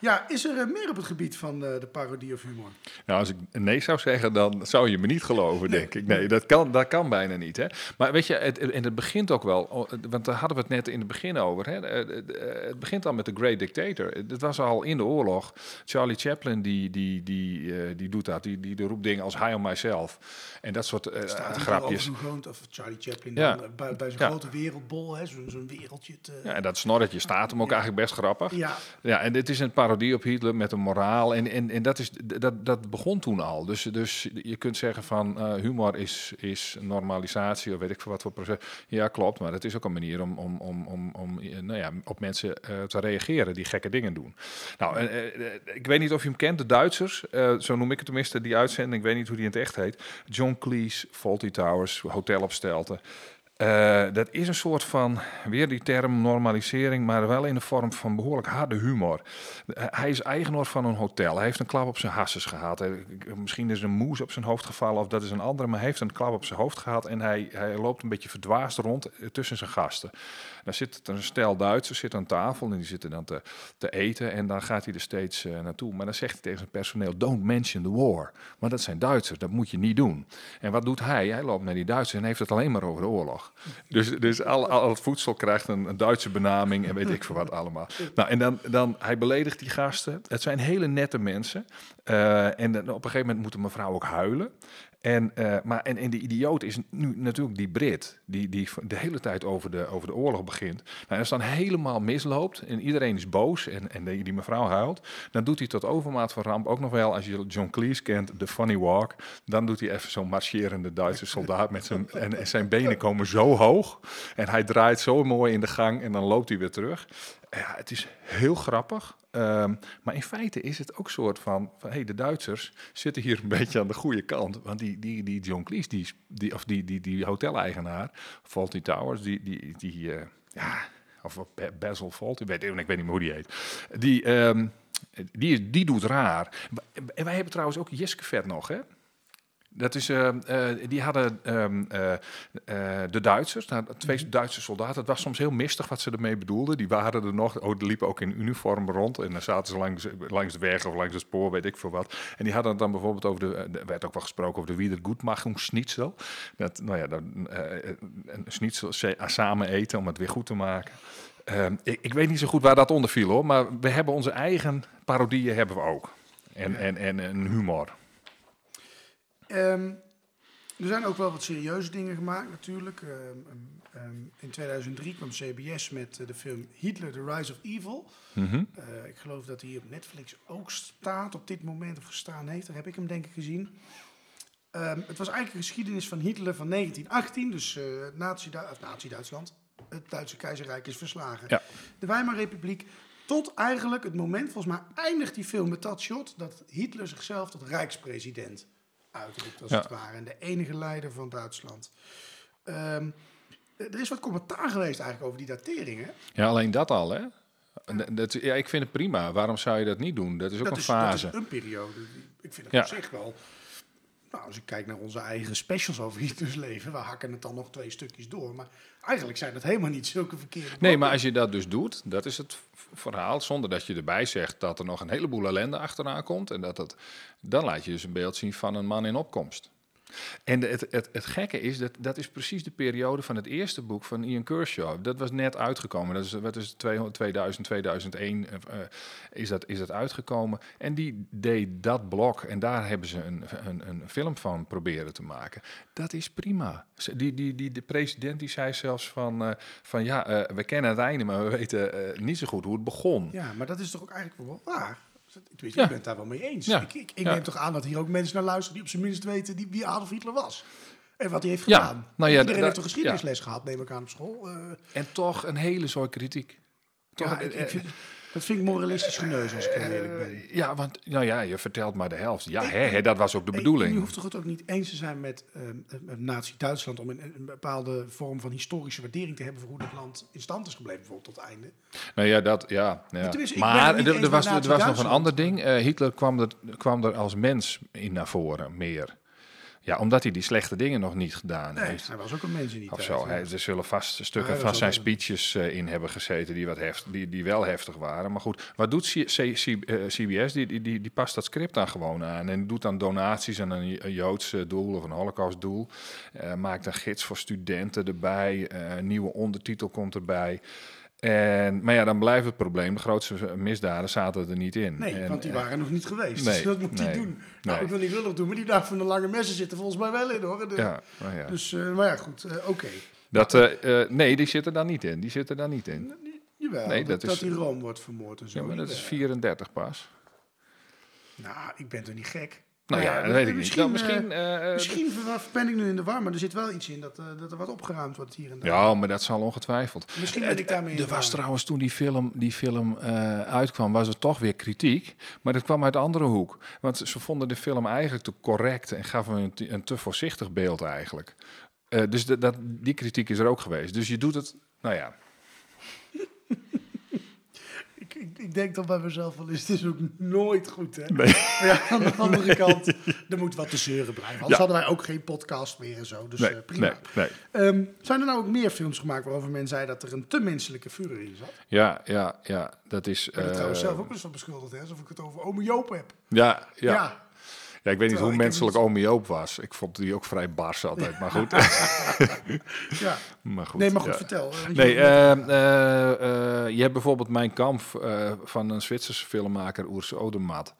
Ja, is er eh, meer op het gebied van eh, de parodie of humor? Nou, als ik nee zou zeggen, dan zou je me niet geloven, denk ik. Nee, dat kan, dat kan bijna niet. Hè? Maar weet je, het, en het begint ook wel, oh, want daar hadden we het net in het begin over. Hè? Het, begint al met The Great Dictator. Het was al in de oorlog. Charlie Chaplin, die, die, die, eh, die doet dat. Die, die roept dingen als High on Myself. En dat soort eh, hier grapjes. groot- of Charlie Chaplin Ja. dan, eh, bij, bij zijn Ja. grote wereldbol, hè, zo'n wereldje. Te, Ja, en dat snorretje staat hem ook eigenlijk best grappig. Ja. ja, en dit is een parodie parodie op Hitler met een moraal. En, en, en dat, is, dat, dat begon toen al. Dus, dus je kunt zeggen van eh, humor is, is normalisatie of weet ik veel wat voor proces. Ja, klopt. Maar het is ook een manier om, om, om, om, om eh, nou ja, op mensen eh, te reageren die gekke dingen doen. Nou, ik weet niet of je hem kent, de Duitsers. zo noem ik het tenminste, die uitzending. Ik weet niet hoe die in het echt heet. John Cleese, Faulty Towers, Hotel op. Eh, dat is een soort van, weer die term normalisering, maar wel in de vorm van behoorlijk harde humor. Eh, hij is eigenaar van een hotel. Hij heeft een klap op zijn hasses gehad. Misschien is een moes op zijn hoofd gevallen of dat is een andere, maar hij heeft een klap op zijn hoofd gehad en hij, hij loopt een beetje verdwaasd rond eh, tussen zijn gasten. Dan zit een stel Duitsers zit aan tafel en die zitten dan te, te eten en dan gaat hij er steeds naartoe. Maar dan zegt hij tegen zijn personeel, don't mention the war. Maar dat zijn Duitsers, dat moet je niet doen. En wat doet hij? Hij loopt naar die Duitsers en heeft het alleen maar over de oorlog. Dus, dus al, al het voedsel krijgt een, een Duitse benaming en weet ik veel wat allemaal. Nou, en dan, dan hij beledigt die gasten. Het zijn hele nette mensen. Eh, en op een gegeven moment moet de mevrouw ook huilen. En, eh, maar, en, en de idioot is nu natuurlijk die Brit, die, die de hele tijd over de, over de oorlog begint. Nou, en als het dan helemaal misloopt en iedereen is boos en, en die, die mevrouw huilt, dan doet hij tot overmaat van ramp ook nog wel, als je John Cleese kent, de funny walk, dan doet hij even zo'n marcherende Duitse soldaat met zijn, en, en zijn benen komen zo hoog en hij draait zo mooi in de gang en dan loopt hij weer terug. Ja, het is heel grappig. Ehm, maar in feite is het ook een soort van, van hey, de Duitsers zitten hier een beetje aan de goede kant. Want die, die, die John Cleese, die, die, of die, die, die hoteleigenaar, Faulty Towers, die, die, die eh, ja, of Ba- Basil Faulty, weet, ik weet niet meer hoe die heet. Die, ehm, die, die doet raar. En wij hebben trouwens ook Jeske Vet nog, hè? Dat is, eh, eh, die hadden ehm, eh, de Duitsers, nou, twee Duitse soldaten. Het was soms heel mistig wat ze ermee bedoelden. Die waren er nog, oh, die liepen ook in uniform rond. En dan zaten ze langs, langs de weg of langs het spoor, weet ik veel wat. En die hadden het dan bijvoorbeeld over de, er werd ook wel gesproken over de Wiedergutmachungsschnitzel. Dat, nou ja, eh, een schnitzel samen eten om het weer goed te maken. Ehm, ik, ik weet niet zo goed waar dat onder viel hoor, maar we hebben onze eigen parodieën hebben we ook. En, en, en, en humor. Ehm, er zijn ook wel wat serieuze dingen gemaakt natuurlijk. Ehm, ehm, in 2003 kwam CBS met eh, de film Hitler, The Rise of Evil. Mhm. Eh, ik geloof dat hij op Netflix ook staat op dit moment, of gestaan heeft. Daar heb ik hem denk ik gezien. Het was eigenlijk een geschiedenis van Hitler van 1918, dus Nazi, of Nazi-Duitsland. Het Duitse keizerrijk is verslagen. Ja. De Weimarrepubliek. Tot eigenlijk het moment, volgens mij eindigt die film met dat shot, dat Hitler zichzelf tot rijkspresident uitroept, als Ja. het ware. En de enige leider van Duitsland. Ehm, er is wat commentaar geweest eigenlijk over die dateringen. Ja, alleen dat al, hè? En Dat, ja, ik vind het prima. Waarom zou je dat niet doen? Dat is ook dat een is, fase. Dat is een periode. Ik vind het Ja. op zich wel... Nou, als ik kijk naar onze eigen specials over Hitlers leven, we hakken het dan nog twee stukjes door. Maar eigenlijk zijn dat helemaal niet zulke verkeerde Nee, maar als je dat dus doet, dat is het verhaal, zonder dat je erbij zegt dat er nog een heleboel ellende achteraan komt. En dat het, dan laat je dus een beeld zien van een man in opkomst. En het, het, het gekke is, dat, dat is precies de periode van het eerste boek van Ian Kershaw. Dat was net uitgekomen. Dat is, wat is het, 2000, 2001 eh, eh, is, dat, is dat uitgekomen. En die deed dat blok en daar hebben ze een, een, een film van proberen te maken. Dat is prima. Die, die, die, de president die zei zelfs van, eh, van ja, we kennen het einde, maar we weten niet zo goed hoe het begon. Ja, maar dat is toch ook eigenlijk wel waar? Tenminste, Ja. Ik ben het daar wel mee eens. Ja. Ik, ik, ik Ja. neem toch aan dat hier ook mensen naar luisteren die op zijn minst weten die, wie Adolf Hitler was. En wat hij heeft Ja, gedaan. nou ja, Iedereen heeft een geschiedenisles gehad, neem ik aan op school. Eh, En toch een hele zooi kritiek. Toch, ja, ik, ik vind, dat vind ik moralistisch geneus, als ik heel eerlijk ben. Ja, want nou ja, je vertelt maar de helft. Ja, hè, hè, dat was ook de bedoeling. Je hoeft toch het ook niet eens te zijn met eh, eh, Nazi-Duitsland om een, een bepaalde vorm van historische waardering te hebben voor hoe dat land in stand is gebleven, bijvoorbeeld tot het einde. Nou ja, dat, ja. ja. Maar er, er was, er was nog een ander ding. Eh, Hitler kwam er, kwam er als mens in naar voren, meer. Ja, omdat hij die slechte dingen nog niet gedaan Nee, heeft. hij was ook een mens in die Of tijd. zo. Hij, er zullen vast stukken van zijn speeches eh, in hebben gezeten die, wat heft, die, die wel heftig waren. Maar goed, wat doet C- C- C- eh, CBS? Die, die, die, die past dat script dan gewoon aan. En doet dan donaties aan een, een Joods eh, doel of een Holocaustdoel. Eh maakt een gids voor studenten erbij. een nieuwe ondertitel komt erbij. En, maar ja, dan blijft het probleem. De grootste misdaden zaten er niet in. Nee, En, want die eh, waren nog niet geweest. nee, dus dat moet nee, doen. Nou, nee. ik wil niet lullig doen, maar die dag van de lange messen zitten volgens mij wel in hoor. De- Ja, nou ja. Dus, eh, maar ja, goed, eh, oké. Dat, nee, die zitten daar niet in. Die zitten daar niet in. Je Jawel, Nee, dat, dat is- dat die Rome wordt vermoord en zo. Ja, maar dat is Jawel. 34 pas. Nou, ik ben toch niet gek? Nou ja, dat weet ik niet. Nou, misschien, eh, misschien ver- ben ik nu in de war, maar er zit wel iets in dat, dat er wat opgeruimd wordt hier en daar. Ja, maar dat zal ongetwijfeld. Misschien ben ik daarmee in Er de was trouwens toen die film, die film uitkwam, was er toch weer kritiek. Maar dat kwam uit de andere hoek. Want ze vonden de film eigenlijk te correct en gaven een, te- een te voorzichtig beeld eigenlijk. Dus dat, die kritiek is er ook geweest. Dus je doet het, nou ja. Ik, ik, denk dan bij mezelf wel eens, het is ook nooit goed, hè? Nee. Maar ja, aan de andere Nee. kant, er moet wat te zeuren blijven. Anders Ja. hadden wij ook geen podcast meer en zo, dus Nee, eh, prima. Ehm, zijn er nou ook meer films gemaakt waarover men zei dat er een te menselijke Führer in zat? Ja, ja, ja, dat is... Ik ben er trouwens eh, zelf ook eens van beschuldigd, hè? Alsof ik het over ome Joop heb. Ja, ja. Ja. Ja. ik weet niet hoe menselijk niet- Omi Joop was. Ik vond die ook vrij bars altijd, maar goed. Ja. maar goed. Nee, maar goed, ja. vertel. Eh, Nee, je- eh, eh, je hebt bijvoorbeeld Mijn Kamp van een Zwitserse filmmaker, Urs Odermatt.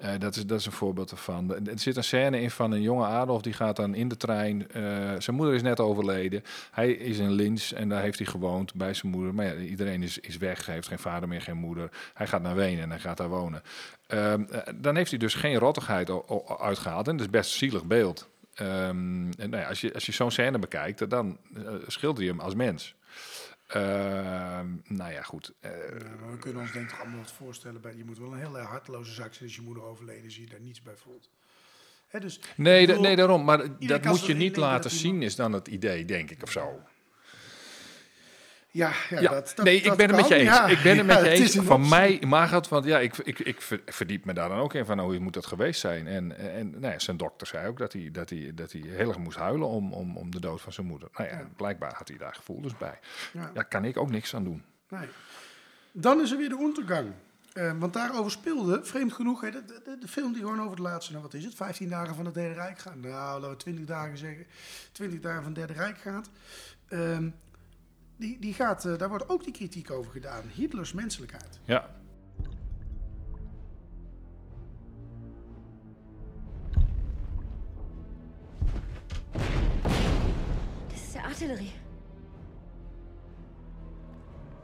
Eh, dat, is, dat is een voorbeeld ervan. Er zit een scène in van een jonge Adolf, die gaat dan in de trein. eh, zijn moeder is net overleden. Hij is in Linz en daar heeft hij gewoond bij zijn moeder. Maar ja, iedereen is, is weg, hij heeft geen vader meer, geen moeder. Hij gaat naar Wenen en hij gaat daar wonen. Ehm, eh, dan heeft hij dus geen rottigheid uitgehaald. En dat is best een zielig beeld. Ehm, en nou ja, als je, als je zo'n scène bekijkt, dan schilder je hem als mens. Ehm, nou ja, goed. Eh, Ja, we kunnen ons denk ik toch allemaal wat voorstellen. Bij, je moet wel een hele harteloze zak zijn als je moeder overleden is, je daar niets bij voelt. Hè, dus, nee, bedoel, nee, daarom. Maar dat moet je niet laten zien, iemand- is dan het idee, denk ik, of zo. Ja, ja, Ja, dat, dat, nee, ik ben het met je eens. Ja, ik ben het met je eens. Van mij mag het, want ja, ik, ik, ik ver- verdiep me daar dan ook in van hoe moet dat geweest zijn. En, en nou ja, zijn dokter zei ook dat hij, dat hij, dat hij heel erg moest huilen om, om, om de dood van zijn moeder. Nou ja, blijkbaar had hij daar gevoelens bij. Ja. Daar kan ik ook niks aan doen. Nee. Dan is er weer de Untergang. Eh, want daarover speelde, vreemd genoeg, hè, de, de, de film die gewoon over het laatste, nou wat is het, 15 dagen van het Derde Rijk gaat. Nou, laten we 20 dagen zeggen, 20 dagen van het Derde Rijk gaat. Ehm, die, die gaat, eh, daar wordt ook die kritiek over gedaan. Hitlers menselijkheid. Ja. Das ist ja Artillerie.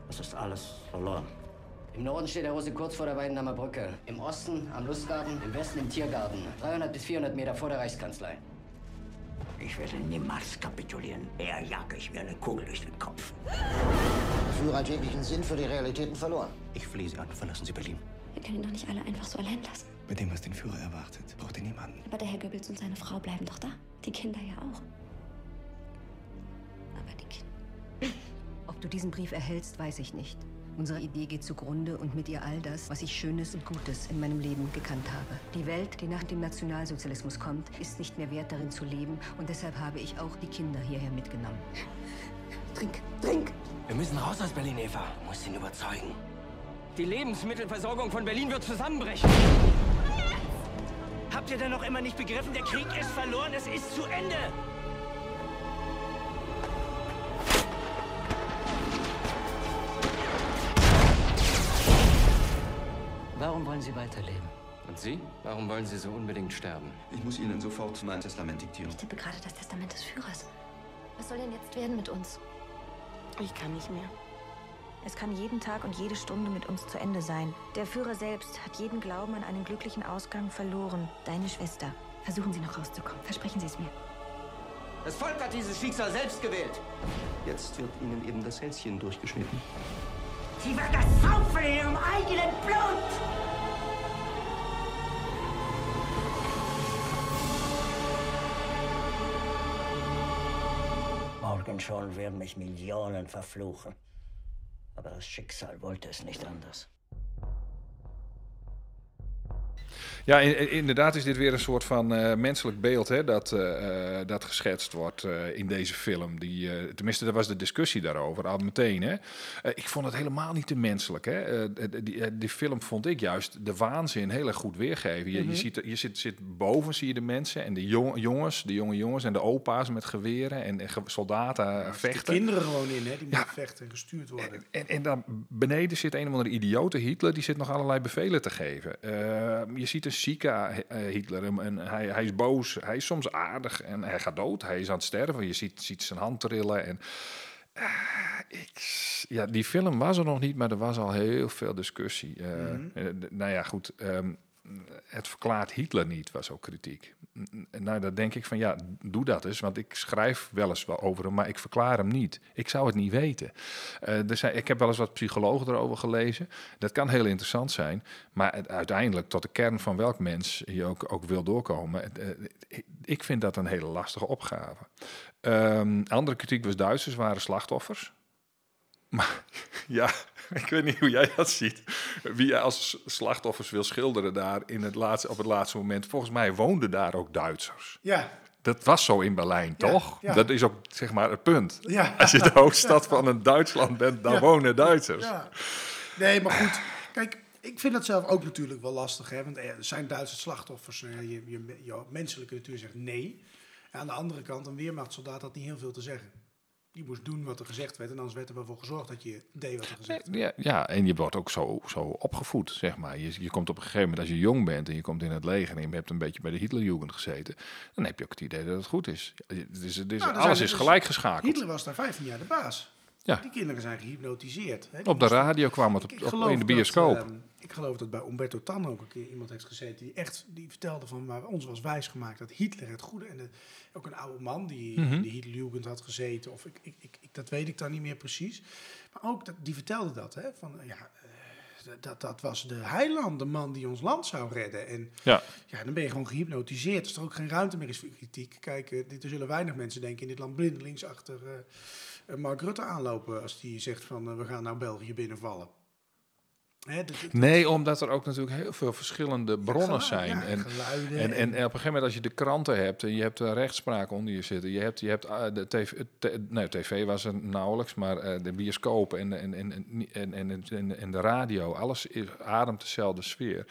Es ist alles verloren. Im Norden steht der Russe kurz vor der Weidenhammer Brücke. Im Osten am Lustgarten, im Westen im Tiergarten. 300 bis 400 Meter vor der Reichskanzlei. Ich werde niemals kapitulieren. Eher jage ich mir eine Kugel durch den Kopf. Führer hat jeglichen Sinn für die Realitäten verloren. Ich flehe Sie an, verlassen Sie Berlin. Wir können ihn doch nicht alle einfach so allein lassen. Bei dem, was den Führer erwartet, braucht er niemanden. Aber der Herr Goebbels und seine Frau bleiben doch da. Die Kinder ja auch. Aber die Kinder. Ob du diesen Brief erhältst, weiß ich nicht. Unsere Idee geht zugrunde und mit ihr all das, was ich Schönes und Gutes in meinem Leben gekannt habe. Die Welt, die nach dem Nationalsozialismus kommt, ist nicht mehr wert, darin zu leben. Und deshalb habe ich auch die Kinder hierher mitgenommen. Trink, trink! Wir müssen raus aus Berlin, Eva. Du musst ihn überzeugen. Die Lebensmittelversorgung von Berlin wird zusammenbrechen. Habt ihr denn noch immer nicht begriffen? Der Krieg ist verloren, es ist zu Ende. Warum wollen Sie weiterleben? Und Sie? Warum wollen Sie so unbedingt sterben? Ich muss Ihnen sofort mein Testament diktieren. Ich tippe gerade das Testament des Führers. Was soll denn jetzt werden mit uns? Ich kann nicht mehr. Es kann jeden Tag und jede Stunde mit uns zu Ende sein. Der Führer selbst hat jeden Glauben an einen glücklichen Ausgang verloren. Deine Schwester. Versuchen Sie noch rauszukommen. Versprechen Sie es mir. Das Volk hat dieses Schicksal selbst gewählt. Jetzt wird Ihnen eben das Hälschen durchgeschnitten. Sie wird das saufen in ihrem eigenen Blut. Morgen schon werden mich Millionen verfluchen. Aber das Schicksal wollte es nicht anders. Ja, in- inderdaad is dit weer een soort van eh, menselijk beeld hè, dat, eh, eh, dat geschetst wordt in deze film. Die, tenminste, er was de discussie daarover al meteen. Hè. Ik vond het helemaal niet te menselijk. Hè. Die, die, film vond ik juist de waanzin heel erg goed weergeven. Je, Mhm. je, ziet, er- je zit, zit boven, zie je de mensen en de jong- jongens, de jonge jongens en de opa's met geweren en, soldaten Er vechten. kinderen gewoon in, hè, die moeten vechten en gestuurd worden. En, en dan beneden zit een of andere idiote Hitler, die zit nog allerlei bevelen te geven. Je ziet een zieke eh, Hitler, en, hij, hij is boos, hij is soms aardig en hij gaat dood. Hij is aan het sterven, je ziet, ziet zijn hand trillen. En Ja, die film was er nog niet, maar er was al heel veel discussie. Eh, eh, d- nou ja, goed. ehm, het verklaart Hitler niet, was ook kritiek. Nou, dan denk ik van ja, doe dat eens. Want ik schrijf wel eens wel over hem, maar ik verklaar hem niet. Ik zou het niet weten. Eh, er ik heb wel eens wat psychologen erover gelezen. Dat kan heel interessant zijn. Maar uiteindelijk, tot de kern van welk mens je ook, ook wil doorkomen. eh, ik- ik vind dat een hele lastige opgave. Ehm, andere kritiek was Duitsers waren slachtoffers. Maar ja, ik weet niet hoe jij dat ziet. Wie jij als slachtoffers wil schilderen daar in het laatste, op het laatste moment. Volgens mij woonden daar ook Duitsers. Ja. Dat was zo in Berlijn, Ja, toch? ja. Dat is ook zeg maar het punt. Ja. Als je de hoofdstad van een Duitsland bent, dan wonen Duitsers. Ja. Nee, maar goed. Kijk, ik vind dat zelf ook natuurlijk wel lastig. Hè? Want er zijn Duitse slachtoffers. Eh, Je, je, je menselijke natuur zegt nee. En aan de andere kant, een weermachtsoldaat had niet heel veel te zeggen. Die moest doen wat er gezegd werd. En anders werd er wel voor gezorgd dat je deed wat er gezegd werd. Ja, ja, en je wordt ook zo, zo opgevoed, zeg maar. Je, je komt op een gegeven moment, als je jong bent en je komt in het leger en je hebt een beetje bij de Hitlerjugend gezeten, dan heb je ook het idee dat het goed is. Het is, het is- Nou, er alles is dus- gelijk geschakeld. Hitler was daar 15 jaar de baas. Ja. Die kinderen zijn gehypnotiseerd. Hè? Die Op de radio kwam het op- Ik op- geloof in de dat, bioscoop. ehm, ik geloof dat bij Umberto Tan ook een keer iemand heeft gezeten die echt die vertelde van waar ons was wijsgemaakt dat Hitler het goede en de- ook een oude man die in de Hitlerjugend had gezeten of ik, ik, ik, dat weet ik dan niet meer precies, maar ook dat, die vertelde dat hè van ja eh, dat, dat was de heiland, de man die ons land zou redden. En Ja. ja, dan ben je gewoon gehypnotiseerd. Als er ook geen ruimte meer is voor kritiek. Kijk, eh, dit, er zullen weinig mensen denken in dit land blindelings achter eh, eh, Mark Rutte aanlopen als die zegt van eh, we gaan nou België binnenvallen. Dat- Nee, omdat er ook natuurlijk heel veel verschillende bronnen zijn. ja, en, geluiden en, en, en- op een gegeven moment als je de kranten hebt en je hebt de rechtspraak onder je zitten. Je hebt, je hebt eh, de tv, te- nee, tv was er nauwelijks, maar eh, de bioscoop en, de- en, en, en, en, en, de radio, alles is, ademt dezelfde sfeer.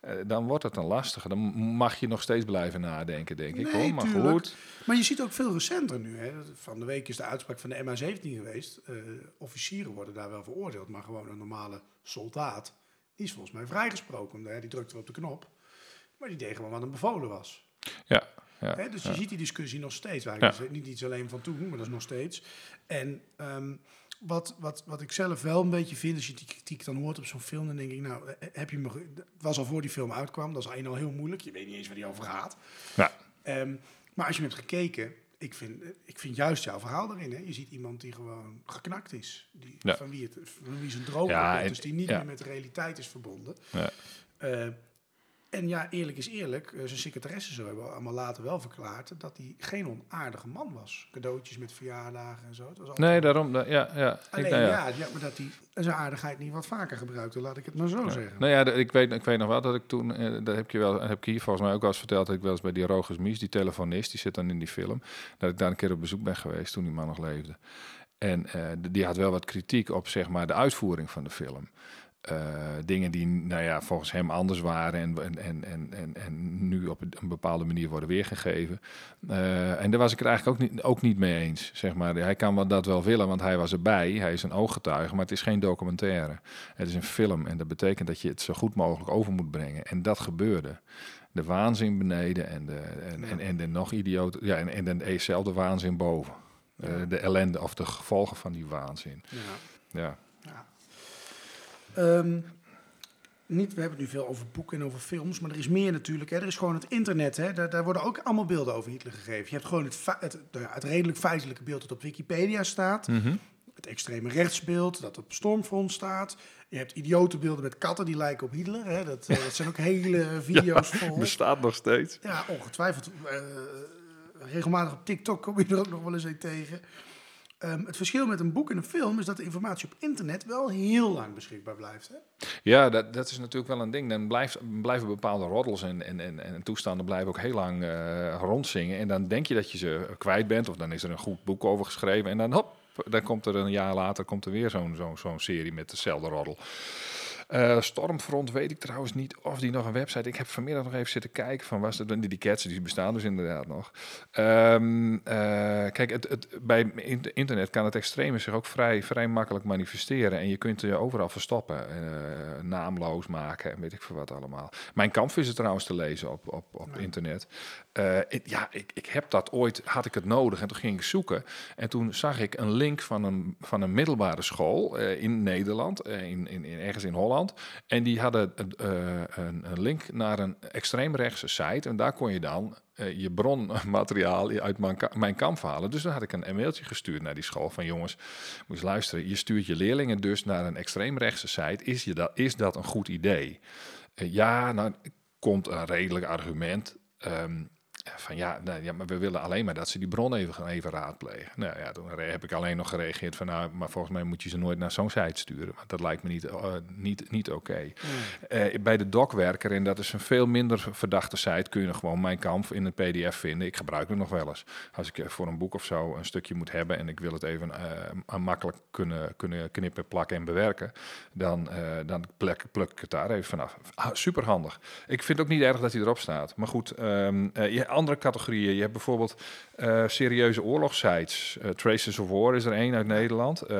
Eh, dan wordt het een lastige. Dan mag je nog steeds blijven nadenken, denk ik. Hoor. Maar tuurlijk. goed. Maar je ziet ook veel recenter nu. Hè. Van de week is de uitspraak van de MH17 geweest. Officieren worden daar wel veroordeeld, maar gewoon een normale soldaat. Die is volgens mij vrijgesproken. Die drukte op de knop. Maar die deed gewoon wat hem bevolen was. Ja, ja, dus ja. je ziet die discussie nog steeds. Ja. Eigenlijk. Niet iets alleen van toen, maar dat is nog steeds. En ehm, wat, wat, wat ik zelf wel een beetje vind, als je die kritiek dan hoort op zo'n film, dan denk ik, nou, eh, heb je me. Het was al voor die film uitkwam, dat is alleen al heel moeilijk. Je weet niet eens waar die over gaat. Ja. Ehm, maar als je hem hebt gekeken, ik vind, ik vind juist jouw verhaal erin. Hè? Je ziet iemand die gewoon geknakt is. Die, Ja. van, wie het, van wie zijn droom Ja, en- dus die niet ja. meer met de realiteit is verbonden. Ja. En ja, eerlijk is eerlijk, eh, zijn secretaresse zo hebben allemaal later wel verklaard dat hij geen onaardige man was. Cadeautjes met verjaardagen en zo. Het was altijd- Nee, daarom. da- Ja, ja. Ik- Alleen nou ja. Ja, maar dat hij zijn aardigheid niet wat vaker gebruikte, laat ik het maar zo zeggen. Nou ja, ik weet, ik weet nog wel dat ik toen, eh, dat heb ik je wel, heb ik hier volgens mij ook wel eens verteld, dat ik wel eens bij die Rogers Mies, die telefonist, die zit dan in die film, dat ik daar een keer op bezoek ben geweest toen die man nog leefde. En eh, die had wel wat kritiek op zeg maar de uitvoering van de film. Eh, dingen die nou ja, volgens hem anders waren en, en, en, en, en, nu op een bepaalde manier worden weergegeven. Eh, en daar was ik het eigenlijk ook niet, ook niet mee eens. Zeg maar. Hij kan dat wel willen, want hij was erbij. Hij is een ooggetuige, maar het is geen documentaire. Het is een film en dat betekent dat je het zo goed mogelijk over moet brengen. En dat gebeurde. De waanzin beneden en de, en, en, en de nog idioot, ja, en, en de dezelfde waanzin boven. Eh, de ellende of de gevolgen van die waanzin. Ja. Ja. Ehm, niet, we hebben het nu veel over boeken en over films, maar er is meer natuurlijk. Hè. Er is gewoon het internet. Hè. Daar, daar worden ook allemaal beelden over Hitler gegeven. Je hebt gewoon het, het, nou het redelijk feitelijke beeld dat op Wikipedia staat. Mhm. Het extreme rechtsbeeld dat op Stormfront staat. Je hebt idiote beelden met katten die lijken op Hitler. Hè. Dat, eh, dat zijn ook hele video's Ja, vol. bestaat nog steeds. Ja, ongetwijfeld. Eh, regelmatig op TikTok kom je er ook nog wel eens een tegen. Ehm, het verschil met een boek en een film is dat de informatie op internet wel heel lang beschikbaar blijft. Hè? Ja, dat, dat is natuurlijk wel een ding. Dan blijft, blijven bepaalde roddels en, en, en, en toestanden blijven ook heel lang eh, rondzingen. En dan denk je dat je ze kwijt bent, of dan is er een goed boek over geschreven. En dan hop, dan komt er een jaar later komt er weer zo'n zo'n zo'n serie met dezelfde roddel. Eh, Stormfront weet ik trouwens niet of die nog een website... Ik heb vanmiddag nog even zitten kijken van... Was het, die, die cats die bestaan dus inderdaad nog. Ehm, eh, kijk, het, het, bij in- internet kan het extreme zich ook vrij, vrij makkelijk manifesteren. En je kunt je overal verstoppen. eh, naamloos maken en weet ik veel wat allemaal. Mijn kamp is er trouwens te lezen op, op, op internet. Eh, ja, ik, ik heb dat ooit, had ik het nodig en toen ging ik zoeken. En toen zag ik een link van een, van een middelbare school eh, in Nederland, eh, in, in, ergens in Holland. En die hadden een, een, link naar een extreemrechtse site. En daar kon je dan je bronmateriaal uit mijn, mijn kamp halen. Dus dan had ik een mailtje gestuurd naar die school van jongens, moet je luisteren. Je stuurt je leerlingen dus naar een extreemrechtse site. Is, je dat, is dat een goed idee? Ja, nou komt een redelijk argument. ehm, van ja, nou, ja, maar we willen alleen maar dat ze die bron even, gaan even raadplegen. Nou ja, toen heb ik alleen nog gereageerd van nou, maar volgens mij moet je ze nooit naar zo'n site sturen. Want dat lijkt me niet, eh, niet, niet oké. Eh, bij de docwerker, en dat is een veel minder verdachte site, kun je gewoon mijn kamp in een pdf vinden. Ik gebruik het nog wel eens. Als ik eh, voor een boek of zo een stukje moet hebben en ik wil het even eh, makkelijk kunnen, kunnen knippen, plakken en bewerken, dan, eh, dan pluk, pluk ik het daar even vanaf. Ah, super handig. Ik vind het ook niet erg dat hij erop staat. Maar goed, eh, je hebt andere categorieën. Je hebt bijvoorbeeld eh, serieuze oorlogssites. Eh, Traces of War is er één uit Nederland. Eh,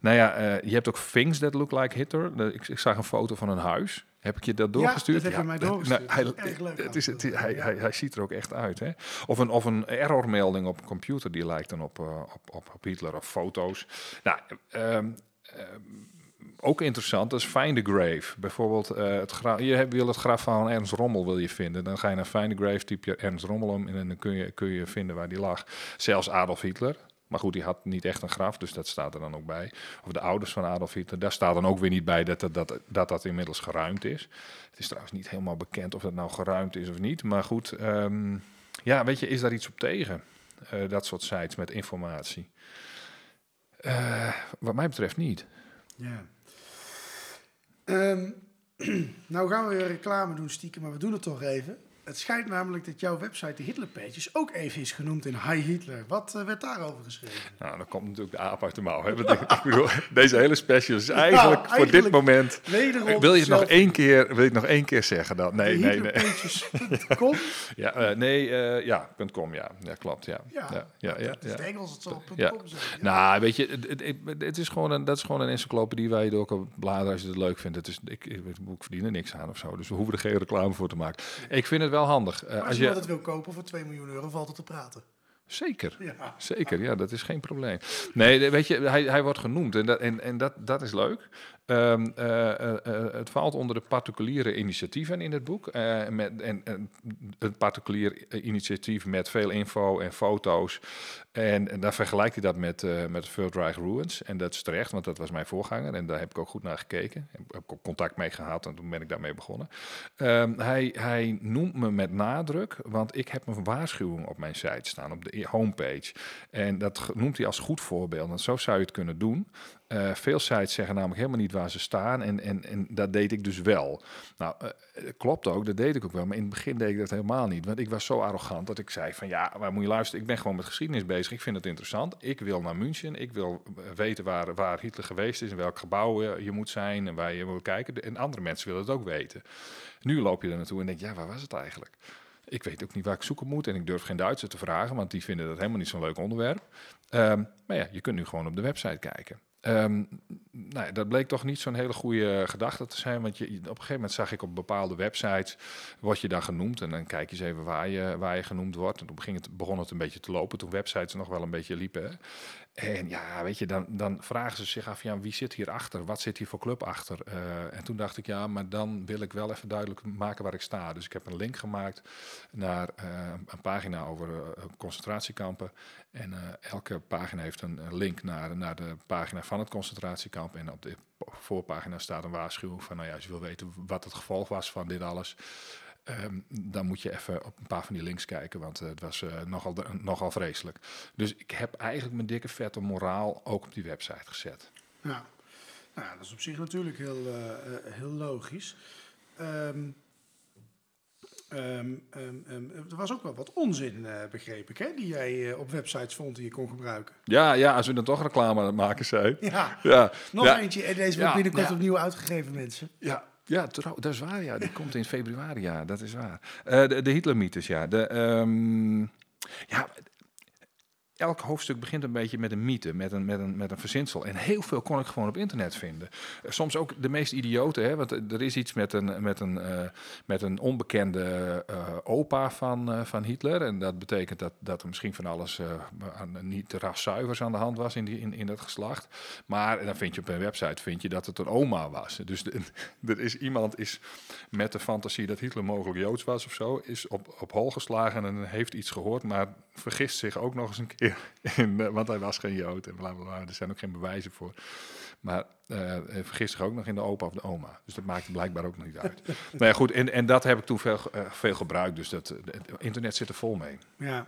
nou ja, je hebt ook Things That Look Like Hitler. Ik, ik zag een foto van een huis. Heb ik je dat doorgestuurd? dat heb je mij dat- doorgestuurd. nou, hij, erg leuk het is, het, hij, hij, hij ziet er ook echt uit. Hè? Of, een, of een errormelding op een computer die lijkt dan op, op, op, op Hitler of foto's. Nou, ehm, ehm, ook interessant, is Find the Grave. Bijvoorbeeld, eh, het gra- je wil het graf van Ernst Rommel wil je vinden. Dan ga je naar Find the Grave, typ je Ernst Rommel om en dan kun je, kun je vinden waar die lag. Zelfs Adolf Hitler. Maar goed, die had niet echt een graf, dus dat staat er dan ook bij. Of de ouders van Adolf Hitler, daar staat dan ook weer niet bij dat dat, dat, dat, dat inmiddels geruimd is. Het is trouwens niet helemaal bekend of dat nou geruimd is of niet. Maar goed, ehm, ja, weet je, is daar iets op tegen? Eh, dat soort sites met informatie. Eh, wat mij betreft niet. Ja. Ehm, nou gaan we weer reclame doen, stiekem, maar we doen het toch even. Het schijnt namelijk dat jouw website, de Hitler Pages, ook even is genoemd in Hi Hitler. Wat eh, werd daarover geschreven? Nou, dan komt natuurlijk de aap uit de mouw. Hè? Want ik, ik bedoel, deze hele special is eigenlijk voor eigenlijk dit moment. Wil je het nog één keer, wil je het nog één keer zeggen dan? Nee, De nee, nee. Hitlerpages.com? Ja, eh, nee, eh, ja, .com, ja. Ja, klopt, ja. Ja, ja, ja, ja, het is het Engels, het zal Ja. .com zijn. Nou, weet je, het, het, is gewoon een, dat is gewoon een encyclopedie waar je door kan bladeren als je het leuk vindt. Het is, ik, ik, het boek verdien er niks aan of zo, dus we hoeven er geen reclame voor te maken. Ik vind het wel handig. Eh, als iemand je, het wil kopen voor 2 miljoen euro, valt het te praten. Zeker, Ja. zeker, ja, dat is geen probleem. Nee, weet je, hij, hij wordt genoemd en dat, en, en dat, dat is leuk. Ehm, eh, eh, eh, het valt onder de particuliere initiatieven in het boek. met, en, en een particulier initiatief met veel info en foto's. En, en daar vergelijkt hij dat met, met Reich Ruins. En dat is terecht, want dat was mijn voorganger. En daar heb ik ook goed naar gekeken. Heb, heb ik ook contact mee gehad en toen ben ik daarmee begonnen. Ehm, hij, hij noemt me met nadruk, want ik heb een waarschuwing op mijn site staan, op de homepage. En dat noemt hij als goed voorbeeld. Want zo zou je het kunnen doen. Eh, veel sites zeggen namelijk helemaal niet waar ze staan. En, en, en dat deed ik dus wel. Nou, eh, klopt ook, dat deed ik ook wel. Maar in het begin deed ik dat helemaal niet. Want ik was zo arrogant dat ik zei van ja, maar moet je luisteren. Ik ben gewoon met geschiedenis bezig. Ik vind het interessant. Ik wil naar München. Ik wil weten waar, waar Hitler geweest is. In welk gebouw je moet zijn. En waar je moet kijken. En andere mensen willen het ook weten. Nu loop je er naartoe en denk ja, waar was het eigenlijk? Ik weet ook niet waar ik zoeken moet en ik durf geen Duitser te vragen, want die vinden dat helemaal niet zo'n leuk onderwerp. Ehm, maar ja, je kunt nu gewoon op de website kijken. Ehm, nou dat bleek toch niet zo'n hele goede gedachte te zijn, want je, op een gegeven moment zag ik op bepaalde websites, word je daar genoemd en dan kijk je eens even waar je, waar je genoemd wordt. En toen begin het, begon het een beetje te lopen, toen websites nog wel een beetje liepen. En ja, weet je, dan, dan vragen ze zich af, ja, wie zit hier achter? Wat zit hier voor club achter? Eh, en toen dacht ik, ja, maar dan wil ik wel even duidelijk maken waar ik sta. Dus ik heb een link gemaakt naar eh, een pagina over eh, concentratiekampen. En elke pagina heeft een link naar, naar de pagina van het concentratiekamp. En op de voorpagina staat een waarschuwing van, nou ja, als je wil weten wat het gevolg was van dit alles... Ehm, dan moet je even op een paar van die links kijken, want eh, het was eh, nogal, nogal vreselijk. Dus ik heb eigenlijk mijn dikke vette moraal ook op die website gezet. Ja. Nou, ja, dat is op zich natuurlijk heel, eh, heel logisch. Ehm, Ehm, er was ook wel wat onzin, begreep ik, hè, die jij op websites vond die je kon gebruiken. Ja, ja, als we dan toch reclame maken zijn. Ja, ja. nog ja. eentje. En deze wordt binnenkort opnieuw uitgegeven, mensen. Ja, ja dat is waar, ja. Die komt in februari, ja, dat is waar. Eh, de, de Hitlermythes, ja. De, ehm, ja. Elk hoofdstuk begint een beetje met een mythe, met een, met, een, met een verzinsel. En heel veel kon ik gewoon op internet vinden. Eh, soms ook de meest idiote, hè, want er is iets met een, met een, eh, met een onbekende eh, opa van, eh, van Hitler. En dat betekent dat, dat er misschien van alles eh, aan, niet raszuivers aan de hand was in, die, in, in dat geslacht. Maar dan vind je op een website vind je dat het een oma was. Dus er is iemand is met de fantasie dat Hitler mogelijk Joods was of zo, is op, op hol geslagen en heeft iets gehoord, maar vergist zich ook nog eens een keer. In, eh, want hij was geen Jood en bla bla bla. Er zijn ook geen bewijzen voor. Maar hij vergist zich ook nog in de opa of de oma. Dus dat maakte blijkbaar ook nog niet uit. nou ja, goed. En, en dat heb ik toen veel, eh, veel gebruikt. Dus dat, het internet zit er vol mee. Ja.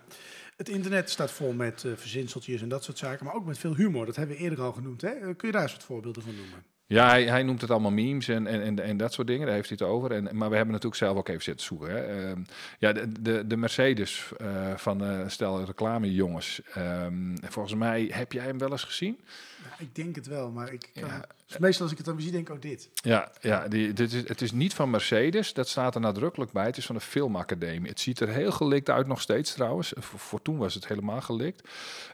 Het internet staat vol met verzinseltjes en dat soort zaken, maar ook met veel humor. Dat hebben we eerder al genoemd. Hè? Kun je daar eens wat voorbeelden van noemen? Ja, hij, hij noemt het allemaal memes en, en, en, en dat soort dingen. Daar heeft hij het over. En, maar we hebben natuurlijk zelf ook even zitten zoeken. Hè. Ehm, ja, de, de, de Mercedes eh, van eh stel reclamejongens. Ehm volgens mij heb jij hem wel eens gezien? Ja, ik denk het wel, maar ik kan... Ja. dus meestal als ik het dan zie, denk ik, oh dit. Ja, ja die, dit is, het is niet van Mercedes, dat staat er nadrukkelijk bij. Het is van de Filmacademie. Het ziet er heel gelikt uit nog steeds trouwens. Voor, voor toen was het helemaal gelikt.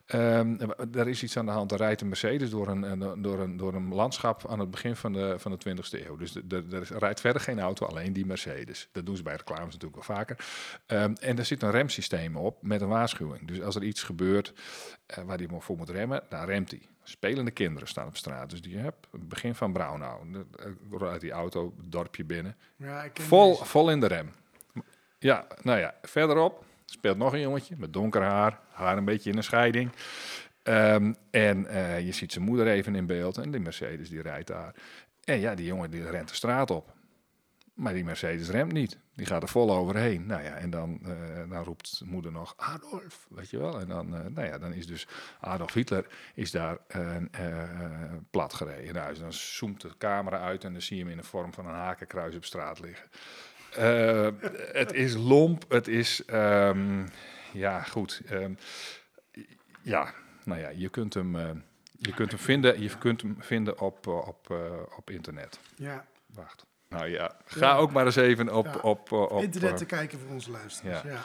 Ehm er is iets aan de hand. Er rijdt een Mercedes door een, een- door een, door een landschap aan het begin van de, van de 20e eeuw. Dus er rijdt verder geen auto, alleen die Mercedes. Dat doen ze bij reclames natuurlijk wel vaker. Ehm, en er zit een remsysteem op met een waarschuwing. Dus als er iets gebeurt eh, waar hij voor moet remmen, dan remt hij. Spelende kinderen staan op straat. Dus die heb het begin van Braunau. Eh, Rijdt die auto het dorpje binnen. Ja, ik vol, deze. vol in de rem. Ja, nou ja, verderop speelt nog een jongetje met donker haar. Haar een beetje in een scheiding. Ehm, en eh, je ziet zijn moeder even in beeld. En die Mercedes die rijdt daar. En ja, die jongen die rent de straat op. Maar die Mercedes remt niet. Die gaat er vol overheen. Nou ja, en dan, eh, dan roept moeder nog Adolf, weet je wel. En dan, eh, nou ja, dan is dus Adolf Hitler is daar eh, plat gereden. Nou, dus dan zoomt de camera uit en dan zie je hem in de vorm van een hakenkruis op straat liggen. Het is lomp, het is, ehm, ja goed. ehm, ja, nou ja, je kunt hem, je kunt hem vinden, je kunt hem vinden op, op, op internet. Ja. Wacht. Nou ja, ga ook maar eens even op... Ja. op, eh, op Internet eh, te kijken voor onze luisteraars. ja.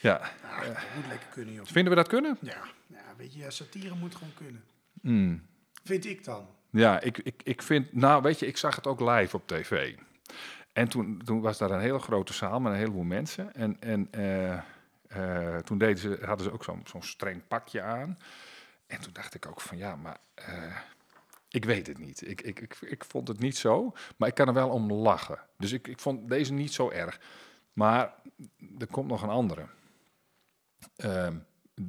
Ja. Dat moet lekker kunnen, joh. Vinden we dat kunnen? Ja, ja weet je, satire moet gewoon kunnen. Hmm. Vind ik dan. Ja, ik, ik, ik vind, nou weet je, ik zag het ook live op tv. En toen, toen was daar een hele grote zaal met een heleboel mensen. En, en eh, toen deden ze, hadden ze ook zo'n zo'n streng pakje aan. En toen dacht ik ook van ja, maar ik weet het niet. Ik, ik, ik, ik vond het niet zo, maar ik kan er wel om lachen. Dus ik, ik vond deze niet zo erg. Maar er komt nog een andere. N-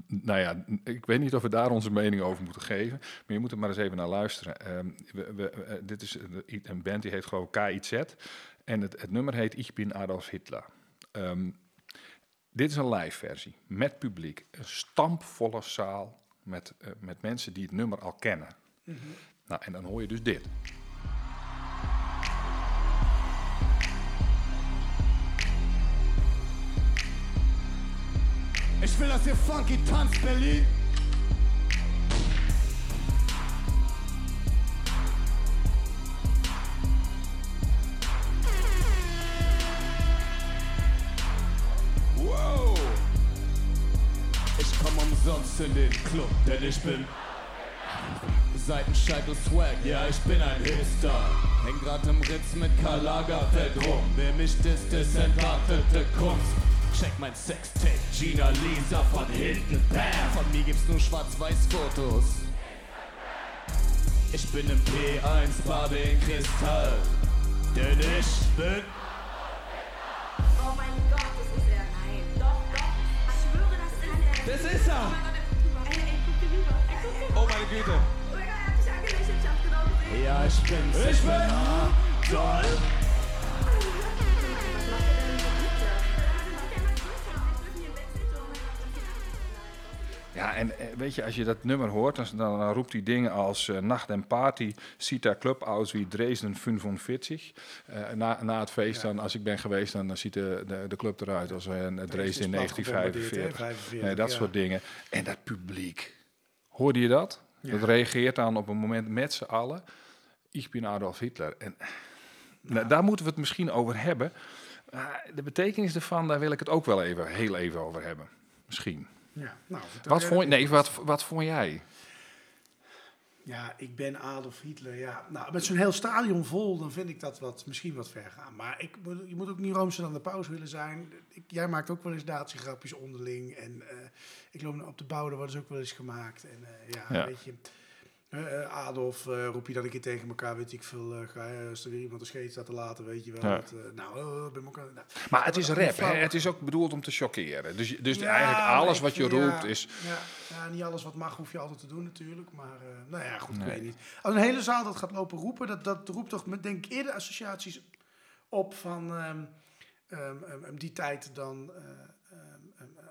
nou ja, ik weet niet of we daar onze mening over moeten geven, maar je moet er maar eens even naar luisteren. Ehm, we, we, eh, dit is een- band die heet gewoon KIZ en het, het nummer heet Ich bin Adolf Hitler. Ehm, dit is een live versie met publiek, een stampvolle zaal met, eh, met mensen die het nummer al kennen. Mhm. Nou, en dan hoor je dus dit. Ich will, dass ihr funky tanzt, Berlin. Wow. Ich komm umsonst in den Club, denn ich bin Seitenscheitel Swag, ja ich bin ein Hipster. Häng grad im Ritz mit Karl Lagerfeld rum. Wer mich disst, ist entartete Kunst. Check mein Sextape, Gina Lisa von hinten, bam. Von mir gibt's nur Schwarz-Weiß-Fotos. Ich bin im P1 Bade in Kristall. Denn ich bin Oh mein Gott, das ist er. Nein. Doch, doch. Ich schwöre, das ist er. Das ist er. Dir Oh meine Güte. Ja, ich bin's. Ich bin Adolf. Ja, en eh, weet je, als je dat nummer hoort, dan, dan, dan roept hij dingen als eh, Nacht en Party, Sita Club aus wie Dresden 45. Eh, na, na het feest, dan, als ik ben geweest, dan, dan ziet de, de, de club eruit als een Dresden in plat gebombardeerd, 1945. hè, 45, Nee, dat ja. soort dingen. En dat publiek. Hoorde je dat? Dat reageert dan op een moment met z'n allen. Ik ben Adolf Hitler. En nou, daar moeten we het misschien over hebben. Maar de betekenis ervan, daar wil ik het ook wel even, heel even over hebben. Misschien. Ja, nou, wat vond, nee, wat, wat vond jij? Ja, ik ben Adolf Hitler. Ja, nou, met zo'n heel stadion vol, dan vind ik dat wat, misschien wat ver gaan. Maar ik, je moet ook niet roomser dan de paus willen zijn. Ik, jij maakt ook wel eens natiegrapjes onderling. En eh, ik loop op de bouw, daar worden ze ook wel eens gemaakt. En eh, ja, Ja. weet je... eh, Adolf, eh, roep je dan een keer tegen elkaar, weet ik veel. eh, ga je, als er weer iemand een scheet staat te laten, weet je wel. Ja. dat, nou, eh, ben elkaar, nou. Maar het is rap, hè? het is ook bedoeld om te chockeren. Dus, dus Ja, eigenlijk alles wat je roept ja, is... Ja, ja, niet alles wat mag hoef je altijd te doen natuurlijk. Maar nou ja, goed, ik weet niet. Als een hele zaal dat gaat lopen roepen, dat, dat roept toch denk ik eerder associaties op van ehm, die tijd dan...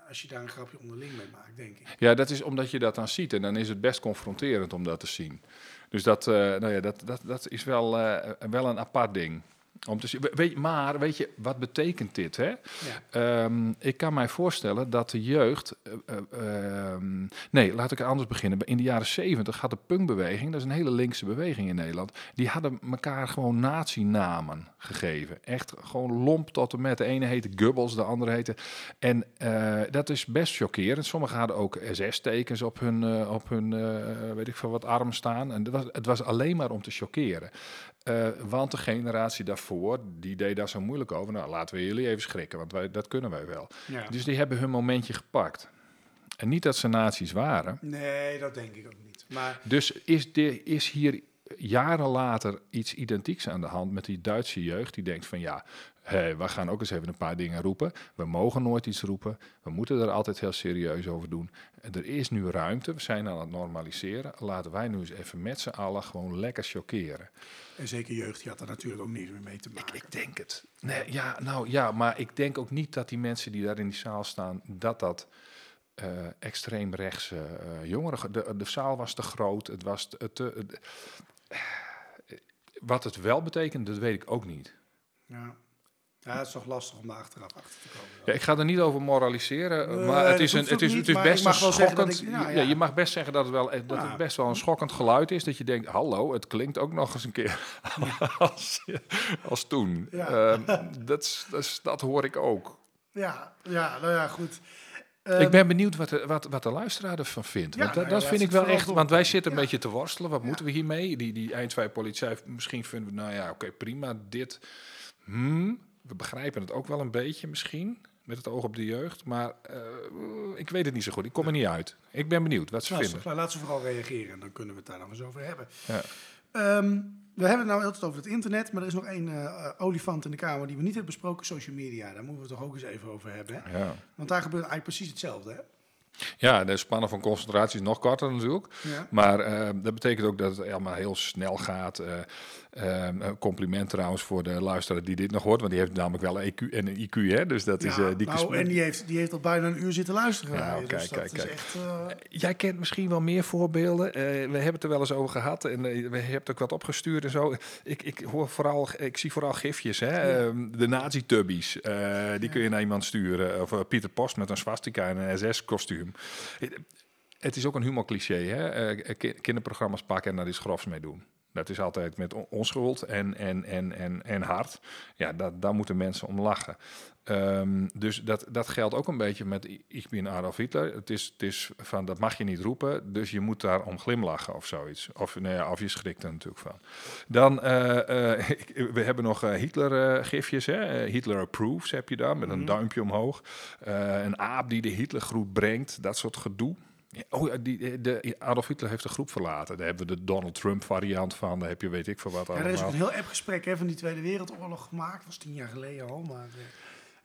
als je daar een grapje onderling mee maakt, denk ik. Ja, dat is omdat je dat dan ziet. En dan is het best confronterend om dat te zien. Dus dat, eh, nou ja, dat, dat, dat is wel, eh, wel een apart ding. Om te zien. We- Weet, maar weet je, wat betekent dit? Hè? Ehm, ik kan mij voorstellen dat de jeugd. eh, eh, ehm, nee, laat ik anders beginnen. In de jaren zeventig had de punkbeweging, dat is een hele linkse beweging in Nederland. Die hadden elkaar gewoon nazi-namen gegeven. Echt gewoon lomp tot en met. De ene heette Goebbels, de andere heette. En eh, dat is best chockerend. Sommigen hadden ook SS-tekens op hun, op hun weet ik veel wat, arm staan. En dat was, het was alleen maar om te chockeren. Eh, want de generatie daarvoor, die deed daar zo moeilijk over. Nou, laten we jullie even schrikken, want wij, dat kunnen wij wel. Ja. Dus die hebben hun momentje gepakt. En niet dat ze nazi's waren. Nee, dat denk ik ook niet. Maar Dus is, de, is hier jaren later iets identieks aan de hand met die Duitse jeugd die denkt van ja, hé, we gaan ook eens even een paar dingen roepen. We mogen nooit iets roepen. We moeten er altijd heel serieus over doen. En er is nu ruimte. We zijn aan het normaliseren. Laten wij nu eens even met z'n allen gewoon lekker chockeren. en zeker jeugd, die had er natuurlijk ook niks meer mee te maken. Ik denk het. Nee, ja, nou ja, maar ik denk ook niet dat die mensen die daar in die zaal staan, dat dat eh extreem rechtse eh, jongeren. ge- De, de zaal was te groot. Het was te. te- het- wat het wel betekent, dat weet ik ook niet. Ja. Ja, het is toch lastig om daar achteraf achter te komen. Ja, ik ga er niet over moraliseren, maar het is, een, het is, het is best een schokkend. ik- ja, je mag best zeggen dat het, wel, dat het best wel een schokkend geluid is. Dat je denkt, hallo, het klinkt ook nog eens een keer als, als toen. Ehm, dat, dat, dat hoor ik ook. Ja, ja, nou ja, goed. ik Ehm, ben benieuwd wat de, wat, wat de luisteraar ervan vindt. Ja, want dat, nou dat vind ik wel echt. Want wij zitten een Ja. beetje te worstelen. Wat moeten we hiermee? Die, die eindtwijpolitie, misschien vinden we, nou ja, oké, prima. Dit. Hmm, we begrijpen het ook wel een beetje misschien. Met het oog op de jeugd. Maar eh, ik weet het niet zo goed. Ik kom er niet uit. Ik ben benieuwd wat ze vinden. laat ze vooral reageren en dan kunnen we het daar nog eens over hebben. Ja. Ehm, we hebben het nou altijd over het internet, maar er is nog één eh, olifant in de kamer die we niet hebben besproken, social media. Daar moeten we het toch ook eens even over hebben. Hè? Ja. Want daar gebeurt eigenlijk precies hetzelfde. Hè? Ja, de spannen van concentratie is nog korter natuurlijk. Ja. Maar eh, dat betekent ook dat het allemaal heel snel gaat. Een compliment trouwens voor de luisteraar die dit nog hoort. Want die heeft namelijk wel een EQ en een IQ, hè? Dus dat is... Eh, die nou, en die heeft, die heeft al bijna een uur zitten luisteren. Kijk, dus kijk, dat is kijk. echt, eh, Jij kent misschien wel meer voorbeelden. Eh, we hebben het er wel eens over gehad. En we hebben ook wat opgestuurd en zo. Ik, ik, hoor vooral, ik zie vooral gifjes. Hè? Ehm, de nazi-tubbies. eh, die kun je naar iemand sturen. Of Pieter Post met een swastika en een SS-kostuum. Het is ook een humorcliché. Hè? Eh, ki- kinderprogramma's pakken en daar iets grofs mee doen. Dat is altijd met on- onschuld en, en, en, en, en hard. Ja, dat, daar moeten mensen om lachen. Ehm, dus dat, dat geldt ook een beetje met Ik ben Adolf Hitler. Het is, het is van, dat mag je niet roepen, dus je moet daar om glimlachen of zoiets. Of, nou ja, of je schrikt er natuurlijk van. Dan, eh, eh, ik- we hebben nog Hitler-gifjes. hè Eh, Hitler approves heb je dan, met een Mhm. duimpje omhoog. Eh, een aap die de Hitlergroet brengt, dat soort gedoe. Oh ja, die, de, Adolf Hitler heeft de groep verlaten. Daar hebben we de Donald Trump variant van. Daar heb je weet ik veel wat ja, er is ook een heel appgesprek hè, van die Tweede Wereldoorlog gemaakt. Dat was tien jaar geleden al. Maar, eh,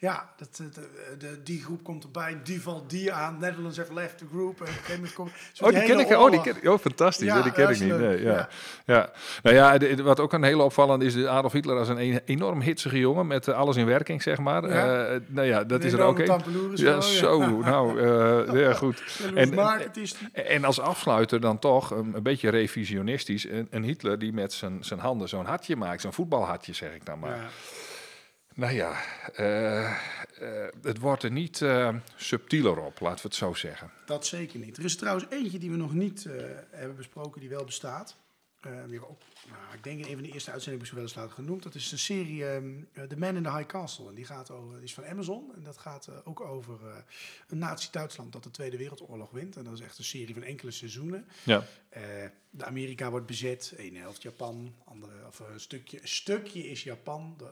Ja, dat, eh, de, de, die groep komt erbij, die valt die aan. Netherlands have left the group. En op een gegeven moment komt, Oh, die ken ik. Oh, die oorlog. ken ik. Oh, fantastisch. Ja, Ja, die ken ik niet. Nee, ja. ja. Ja. Nou ja, wat ook een hele opvallend is, Adolf Hitler als een e- enorm hitsige jongen met eh, alles in werking, zeg maar. Ja. Eh, nou ja, dat is er ook een. Ja, zo. Nou, eh, ja, goed. Die. en als afsluiter dan toch een, een beetje revisionistisch, een, een Hitler die met zijn, zijn handen zo'n hartje maakt, zo'n voetbalhartje zeg ik dan maar. Nou ja, eh, eh, het wordt er niet eh, subtieler op, laten we het zo zeggen. Dat zeker niet. Er is trouwens eentje die we nog niet eh, hebben besproken, die wel bestaat. Eh, weer op, nou, ik denk in een van de eerste uitzendingen heb ik ze wel eens laten genoemd. Dat is de serie ehm, eh, The Man in the High Castle. En die, gaat over, die is van Amazon. En dat gaat eh, ook over eh, een nazi-Duitsland dat de Tweede Wereldoorlog wint. En dat is echt een serie van enkele seizoenen. Ja. Eh, de Amerika wordt bezet, een helft Japan, andere, of een stukje, een stukje is Japan. De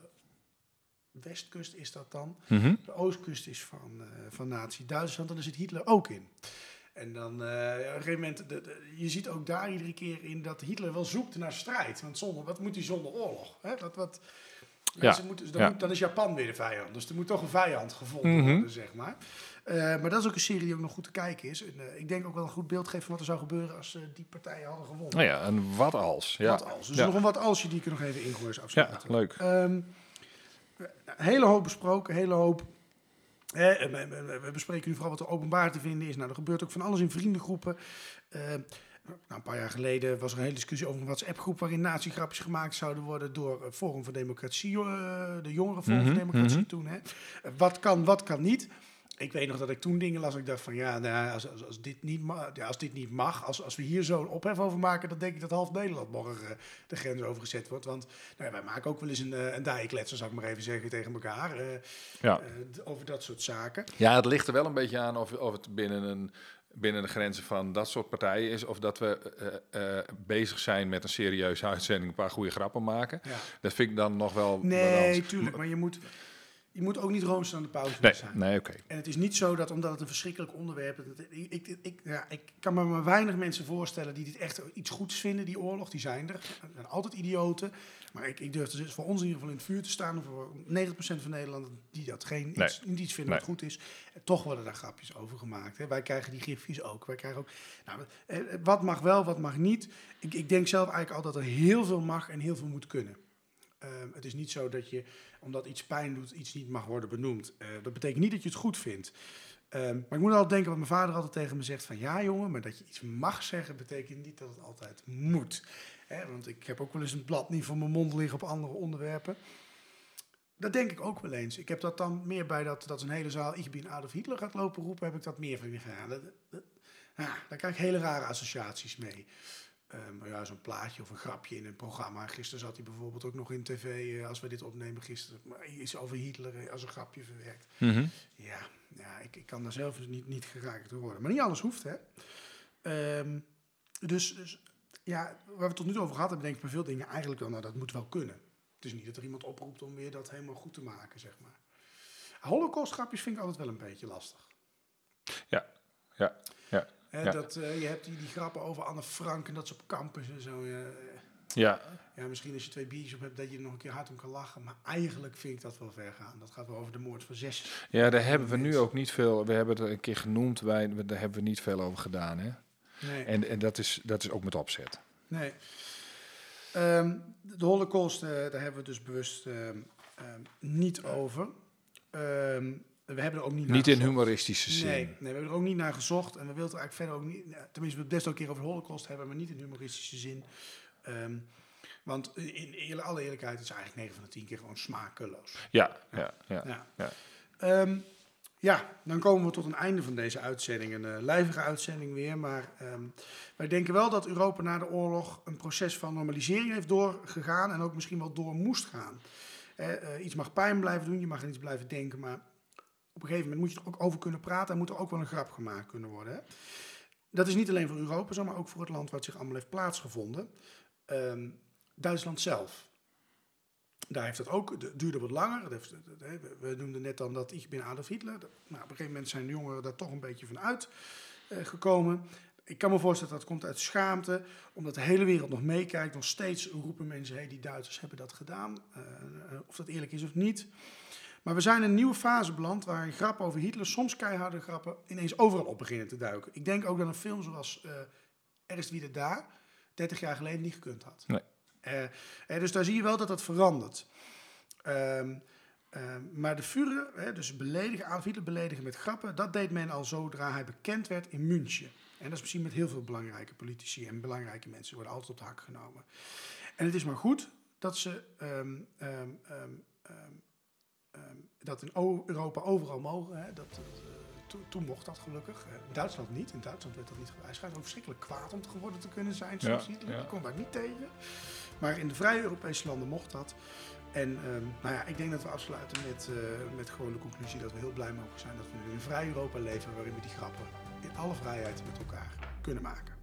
westkust is dat dan. Mhm. De oostkust is van, eh, van Nazi-Duitsland en daar zit Hitler ook in. En dan eh, op een gegeven moment, de, de- je ziet ook daar iedere keer in dat Hitler wel zoekt naar strijd. Want zonder, wat moet hij zonder oorlog? Hè? Wat, wat, Ja, mensen moeten, dan, ja. moet- dan is Japan weer de vijand. Dus er moet toch een vijand gevonden Mhm. worden, zeg maar. Eh, maar dat is ook een serie die ook nog goed te kijken is. En, ik denk ook wel een goed beeld geeft van wat er zou gebeuren als die partijen hadden gewonnen. Nou ja, en wat als? Ja. Wat als. Dus ja. nog een wat alsje die ik er nog even ingooi als afsluiter. Ja, leuk. Ehm, hele hoop besproken, een hele hoop. Hè, eh, we- bespreken nu vooral wat er openbaar te vinden is. Nou, er gebeurt ook van alles in vriendengroepen. Eh, nou, een paar jaar geleden was er een hele discussie over een WhatsApp-groep waarin nazi-grapjes gemaakt zouden worden door eh, Forum voor Democratie, eh, de jongere Forum voor Mhm, Democratie mhm. toen. Hè. Wat kan, wat kan niet? Ik weet nog dat ik toen dingen las. Ik dacht van ja, nou, als, als, als, dit niet ma- ja, als dit niet mag, als, als we hier zo'n ophef over maken, dan denk ik dat half Nederland morgen eh, de grens overgezet wordt. Want nou ja, wij maken ook wel eens een, eh, een dijkletser, zou ik maar even zeggen, tegen elkaar. eh, Ja. over dat soort zaken. Ja, het ligt er wel een beetje aan of, of het binnen, een, binnen de grenzen van dat soort partijen is. Of dat we bezig zijn met een serieuze uitzending, een paar goede grappen maken. Ja. Dat vind ik dan nog wel. Nee, tuurlijk. Maar je moet, je moet ook niet roomser aan de pauze Nee, zijn. nee oké. En het is niet zo dat omdat het een verschrikkelijk onderwerp is. Ik, ik, ik, ja, ik kan me maar weinig mensen voorstellen die dit echt iets goeds vinden, die oorlog. Die zijn er. Er zijn altijd idioten. Maar ik, ik durf dus voor ons in ieder geval in het vuur te staan. Voor 90% van Nederland die dat geen, Nee. iets, niet iets vinden wat Nee. goed is. En toch worden daar grapjes over gemaakt. Hè. Wij krijgen die gifjes ook. Wij krijgen ook nou, eh, wat mag wel, wat mag niet. Ik, ik denk zelf eigenlijk al dat er heel veel mag en heel veel moet kunnen. Ehm, het is niet zo dat je, omdat iets pijn doet, iets niet mag worden benoemd. Eh, dat betekent niet dat je het goed vindt. Ehm, maar ik moet altijd denken wat mijn vader altijd tegen me zegt: van ja, jongen, maar dat je iets mag zeggen, betekent niet dat het altijd moet. Want ik heb ook wel eens een blad niet voor mijn mond liggen op andere onderwerpen. Dat denk ik ook wel eens. Ik heb dat dan meer bij dat, dat een hele zaal Ich bin Adolf Hitler gaat lopen roepen, heb ik dat meer van gedaan. Dat, dat, ja, daar krijg ik hele rare associaties mee. Ehm, maar ja, zo'n plaatje of een grapje in een programma. Gisteren zat hij bijvoorbeeld ook nog in tv, eh, als we dit opnemen gisteren, maar iets over Hitler eh, als een grapje verwerkt. Mhm. Ja, ja ik, ik kan daar zelf dus niet, niet geraakt door worden. Maar niet alles hoeft, hè. Ehm, dus, dus ja, waar we het tot nu toe over gehad hebben, denk ik bij veel dingen eigenlijk wel, nou, dat moet wel kunnen. Het is niet dat er iemand oproept om weer dat helemaal goed te maken, zeg maar. Holocaust-grapjes vind ik altijd wel een beetje lastig. Ja, ja, ja. Hè, ja. dat, eh, je hebt die, die grappen over Anne Frank en dat ze op campus en zo. Ja, eh, Ja. ja, misschien als je twee biertjes op hebt, dat je er nog een keer hard om kan lachen. Maar eigenlijk vind ik dat wel ver gaan. Dat gaat wel over de moord van zes. Ja, daar hebben we nu ook niet veel. We hebben het een keer genoemd, wij, we- daar hebben we niet veel over gedaan. Hè? Nee. En, en dat, is, dat is ook met opzet. Nee. Ehm, de Holocaust, eh, daar hebben we dus bewust ehm, ehm, niet over. We hebben er ook niet naar Niet in gezocht. humoristische zin. Nee, nee, we hebben er ook niet naar gezocht. En we wilden er eigenlijk verder ook niet... ja, Tenminste, we het best ook een keer over de Holocaust hebben, maar niet in humoristische zin. Ehm, want in alle eerlijkheid is het eigenlijk 9 van de 10 keer gewoon smakeloos. Ja, ja, ja. Ja. ja. Ehm, ja, dan komen we tot een einde van deze uitzending. Een eh, lijvige uitzending weer. Maar ehm, wij denken wel dat Europa na de oorlog een proces van normalisering heeft doorgegaan. En ook misschien wel door moest gaan. Eh, iets mag pijn blijven doen, je mag aan iets blijven denken. Maar op een gegeven moment moet je er ook over kunnen praten. En moet er ook wel een grap gemaakt kunnen worden. Hè? Dat is niet alleen voor Europa zo, maar ook voor het land het zich allemaal heeft plaatsgevonden. Ehm, Duitsland zelf. Daar heeft het ook, duurde wat langer. Heeft- we- noemden net dan dat ik ben Adolf Hitler. Nou, op een gegeven moment zijn de jongeren daar toch een beetje van uit eh, gekomen. Ik kan me voorstellen dat dat komt uit schaamte, omdat de hele wereld nog meekijkt. Nog steeds roepen mensen, hey, die Duitsers hebben dat gedaan. Eh, eh, of dat eerlijk is of niet. Maar we zijn in een nieuwe fase beland waarin grappen over Hitler, soms keiharde grappen, ineens overal op beginnen te duiken. Ik denk ook dat een film zoals uh, Er is wie er daar 30 jaar geleden niet gekund had. Nee. Uh, dus daar zie je wel dat dat verandert. Um, um, maar de Führer, hè, dus beledigen, Adolf Hitler beledigen met grappen, dat deed men al zodra hij bekend werd in München. En dat is misschien met heel veel belangrijke politici en belangrijke mensen, worden altijd op de hak genomen. En het is maar goed dat ze um, dat in Europa overal mogen. Hè, dat, to, toen mocht dat gelukkig. Uh, in Duitsland niet. In Duitsland werd dat niet schijnt ook verschrikkelijk kwaad om te geworden te kunnen zijn. Zoals ja. Ik kon daar niet tegen. Maar in de vrije Europese landen mocht dat. En um, nou ja, ik denk dat we afsluiten met, uh, met gewoon de conclusie dat we heel blij mogen zijn dat we nu in een vrij Europa leven waarin we die grappen in alle vrijheid met elkaar kunnen maken.